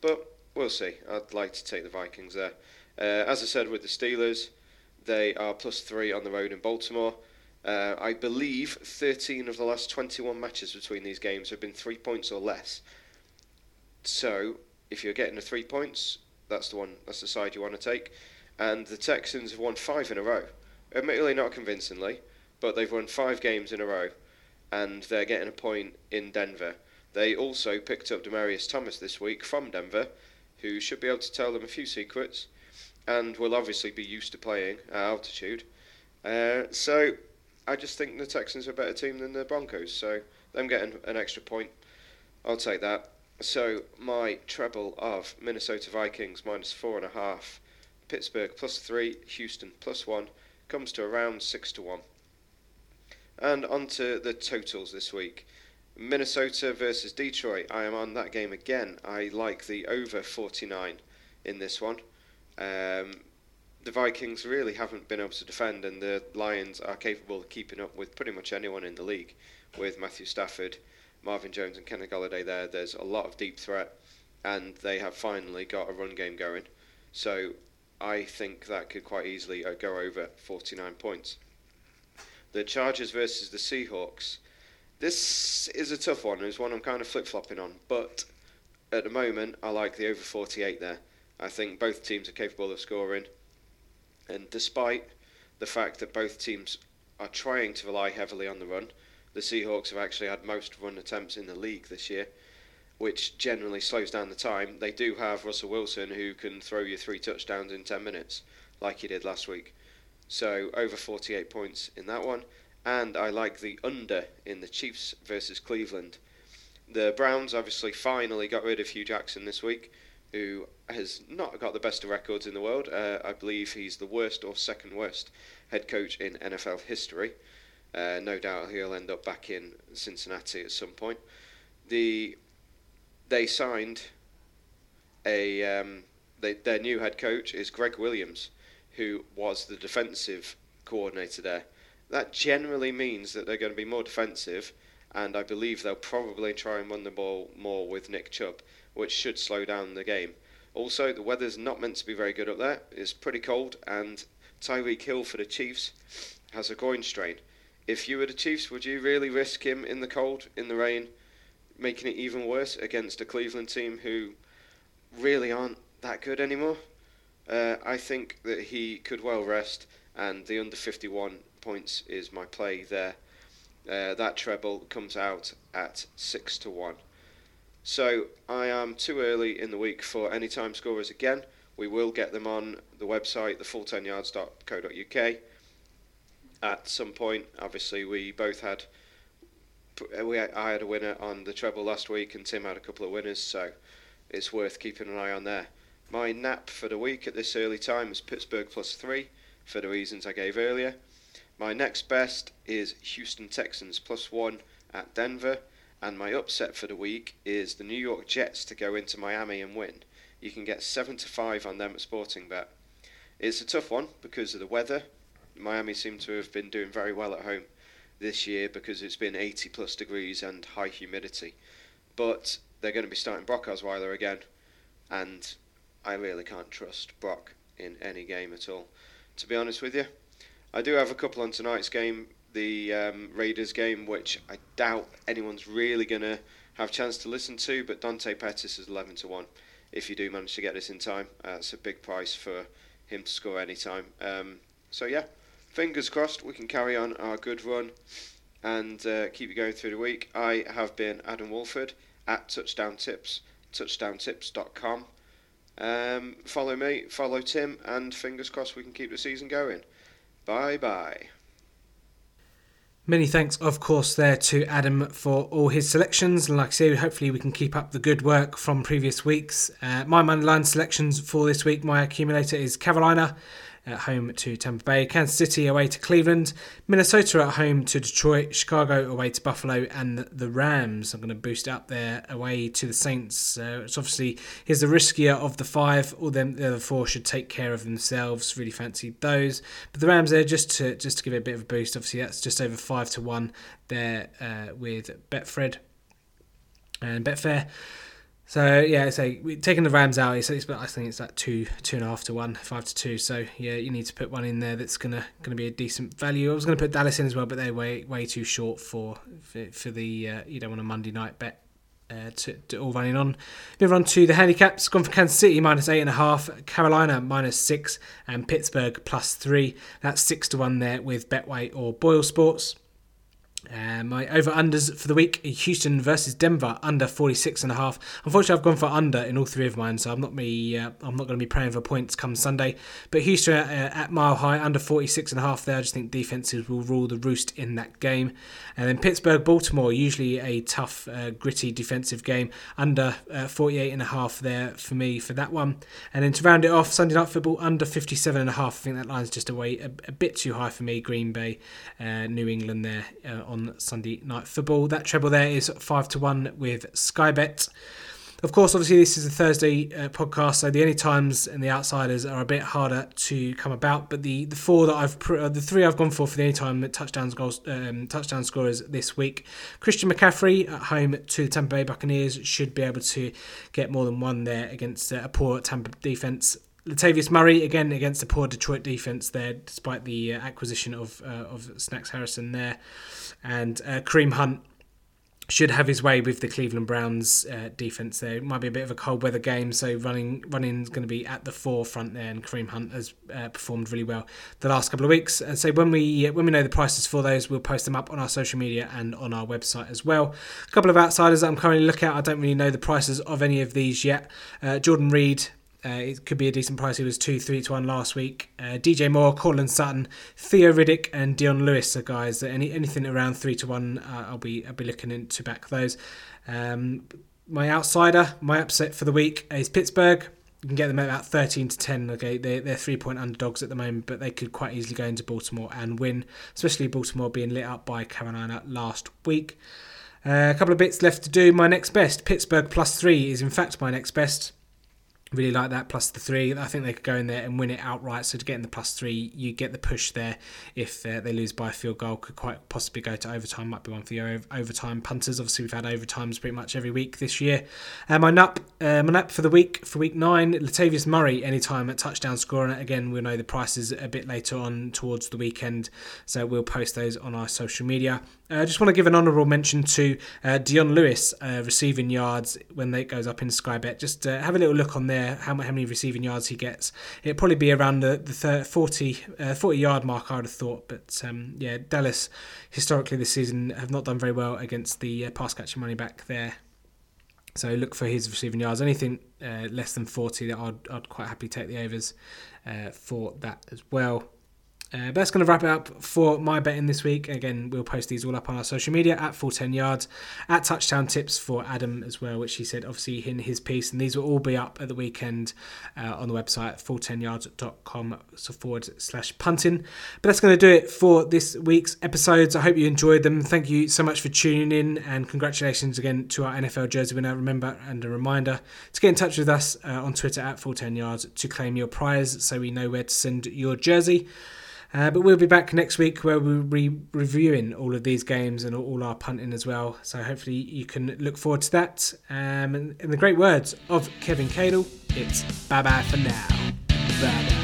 Speaker 5: But we'll see. I'd like to take the Vikings there. Uh, as I said with the Steelers, they are plus three on the road in Baltimore. Uh, I believe 13 of the last 21 matches between these games have been three points or less. So, if you're getting the three points, that's the one. That's the side you want to take. And the Texans have won five in a row. Admittedly, not convincingly, but they've won five games in a row, and they're getting a point in Denver. They also picked up Demaryius Thomas this week from Denver, who should be able to tell them a few secrets and will obviously be used to playing at altitude. Uh, so I just think the Texans are a better team than the Broncos. So them getting an extra point, I'll take that. So my treble of Minnesota Vikings minus four and a half, Pittsburgh plus three, Houston plus one comes to around six to one. And on to the totals this week. Minnesota versus Detroit. I am on that game again. I like the over 49 in this one. Um, the Vikings really haven't been able to defend, and the Lions are capable of keeping up with pretty much anyone in the league. With Matthew Stafford, Marvin Jones, and Kenny Golladay there, there's a lot of deep threat, and they have finally got a run game going. So I think that could quite easily uh, go over 49 points. The Chargers versus the Seahawks. This is a tough one. It's one I'm kind of flip flopping on, but at the moment I like the over 48 there. I think both teams are capable of scoring, and despite the fact that both teams are trying to rely heavily on the run, the Seahawks have actually had most run attempts in the league this year, which generally slows down the time. They do have Russell Wilson who can throw you three touchdowns in 10 minutes, like he did last week. So over 48 points in that one, and I like the under in the Chiefs versus Cleveland. The Browns obviously finally got rid of Hue Jackson this week who has not got the best of records in the world. Uh, I believe he's the worst or second worst head coach in NFL history. Uh, no doubt he'll end up back in Cincinnati at some point. The they signed a um, they, their new head coach is Gregg Williams, who was the defensive coordinator there. That generally means that they're going to be more defensive, and I believe they'll probably try and run the ball more with Nick Chubb which should slow down the game. Also, the weather's not meant to be very good up there. It's pretty cold, and Tyreek Hill for the Chiefs has a groin strain. If you were the Chiefs, would you really risk him in the cold, in the rain, making it even worse against a Cleveland team who really aren't that good anymore? Uh, I think that he could well rest, and the under 51 points is my play there. Uh, that treble comes out at 6 to 1. So I am too early in the week for any time scorers again. We will get them on the website, thefull10yards.co.uk. At some point, obviously, we both had. We I had a winner on the treble last week, and Tim had a couple of winners, so it's worth keeping an eye on there. My nap for the week at this early time is Pittsburgh plus three, for the reasons I gave earlier. My next best is Houston Texans plus one at Denver. And my upset for the week is the New York Jets to go into Miami and win. You can get 7 to 5 on them at Sporting Bet. It's a tough one because of the weather. Miami seem to have been doing very well at home this year because it's been 80 plus degrees and high humidity. But they're going to be starting Brock Osweiler again, and I really can't trust Brock in any game at all. To be honest with you, I do have a couple on tonight's game the um, Raiders game, which I doubt anyone's really going to have a chance to listen to. But Dante Pettis is 11 to 1 if you do manage to get this in time. Uh, it's a big price for him to score any time. Um, so, yeah, fingers crossed we can carry on our good run and uh, keep it going through the week. I have been Adam Wolford at Touchdown Tips, touchdowntips.com. Um, follow me, follow Tim, and fingers crossed we can keep the season going. Bye bye.
Speaker 3: Many thanks, of course, there to Adam for all his selections. And like I say, hopefully we can keep up the good work from previous weeks. Uh, my money line selections for this week, my accumulator is Carolina at home to Tampa Bay, Kansas City away to Cleveland, Minnesota at home to Detroit, Chicago away to Buffalo, and the Rams. I'm going to boost up there away to the Saints. It's obviously here's the riskier of the five. All them the other four should take care of themselves. Really fancy those, but the Rams there just to just to give it a bit of a boost. Obviously that's just over five to one there uh, with Betfred and Betfair. So yeah, so we're taking the Rams out, it's, it's, I think it's like two, two and a half to one, five to two. So yeah, you need to put one in there that's gonna gonna be a decent value. I was gonna put Dallas in as well, but they're way way too short for for, the uh, you don't want a Monday night bet. Uh, to, to, all running on. Move on to the handicaps. Gone for Kansas City minus eight and a half, Carolina minus six, and Pittsburgh plus three. That's six to one there with Betway or Boyle Sports. Uh, my over unders for the week Houston versus Denver under 46 and a half. Unfortunately, I've gone for under in all three of mine, so I'm not me. Uh, I'm not going to be praying for points come Sunday. But Houston uh, at mile high under 46 and a half there. I just think defenses will rule the roost in that game. And then Pittsburgh Baltimore, usually a tough, uh, gritty defensive game under uh, 48 and a half there for me for that one. And then to round it off, Sunday night football under 57 and a half. I think that line's just away a, a bit too high for me. Green Bay, uh, New England there on Sunday night football. That treble there is five to one with Sky Bet. Of course, obviously, this is a Thursday uh, podcast, so the any times and the outsiders are a bit harder to come about. But the, the four that I've uh, the three I've gone for for the anytime touchdowns goals um, touchdown scorers this week: Christian McCaffrey at home to the Tampa Bay Buccaneers should be able to get more than one there against uh, a poor Tampa defense. Latavius Murray again against the poor Detroit defense there, despite the uh, acquisition of uh, of Snacks Harrison there, and uh, Kareem Hunt should have his way with the Cleveland Browns uh, defense there. It might be a bit of a cold weather game, so running running is going to be at the forefront there. And Kareem Hunt has uh, performed really well the last couple of weeks. And so when we uh, when we know the prices for those, we'll post them up on our social media and on our website as well. A couple of outsiders that I'm currently looking at. I don't really know the prices of any of these yet. Uh, Jordan Reed uh, it could be a decent price. He was 2 3 to 1 last week. Uh, DJ Moore, Courtland Sutton, Theo Riddick, and Dion Lewis are guys that any, anything around 3 to 1, uh, I'll be I'll be looking in to back those. Um, my outsider, my upset for the week is Pittsburgh. You can get them at about 13 to 10. Okay, they're, they're three point underdogs at the moment, but they could quite easily go into Baltimore and win, especially Baltimore being lit up by Carolina last week. Uh, a couple of bits left to do. My next best, Pittsburgh plus three, is in fact my next best. Really like that plus the three. I think they could go in there and win it outright. So to get in the plus three, you get the push there. If uh, they lose by a field goal, could quite possibly go to overtime. Might be one for your overtime punters. Obviously, we've had overtimes pretty much every week this year. Uh, my nap, uh, my nap for the week for week nine, Latavius Murray anytime at touchdown scoring. Again, we'll know the prices a bit later on towards the weekend, so we'll post those on our social media. I uh, just want to give an honourable mention to uh, Dion Lewis uh, receiving yards when they goes up in Sky Bet. Just uh, have a little look on there how, how many receiving yards he gets. It'll probably be around the, the 40, uh, 40 yard mark, I would have thought. But um, yeah, Dallas historically this season have not done very well against the uh, pass catching money back there. So look for his receiving yards. Anything less than 40, that I'd, I'd quite happily take the overs for that as well. Uh, that's going to wrap it up for my betting this week. Again, we'll post these all up on our social media at full 10 yards, at touchdown tips for Adam as well, which he said obviously in his piece. And these will all be up at the weekend uh, on the website, full10yards.com so forward slash punting. But that's going to do it for this week's episodes. I hope you enjoyed them. Thank you so much for tuning in and congratulations again to our NFL jersey winner. Remember, and a reminder to get in touch with us uh, on Twitter at full 10 yards to claim your prize so we know where to send your jersey. Uh, but we'll be back next week where we'll be reviewing all of these games and all our punting as well. So hopefully you can look forward to that. Um, and in the great words of Kevin Cadle, it's bye bye for now. Bye bye.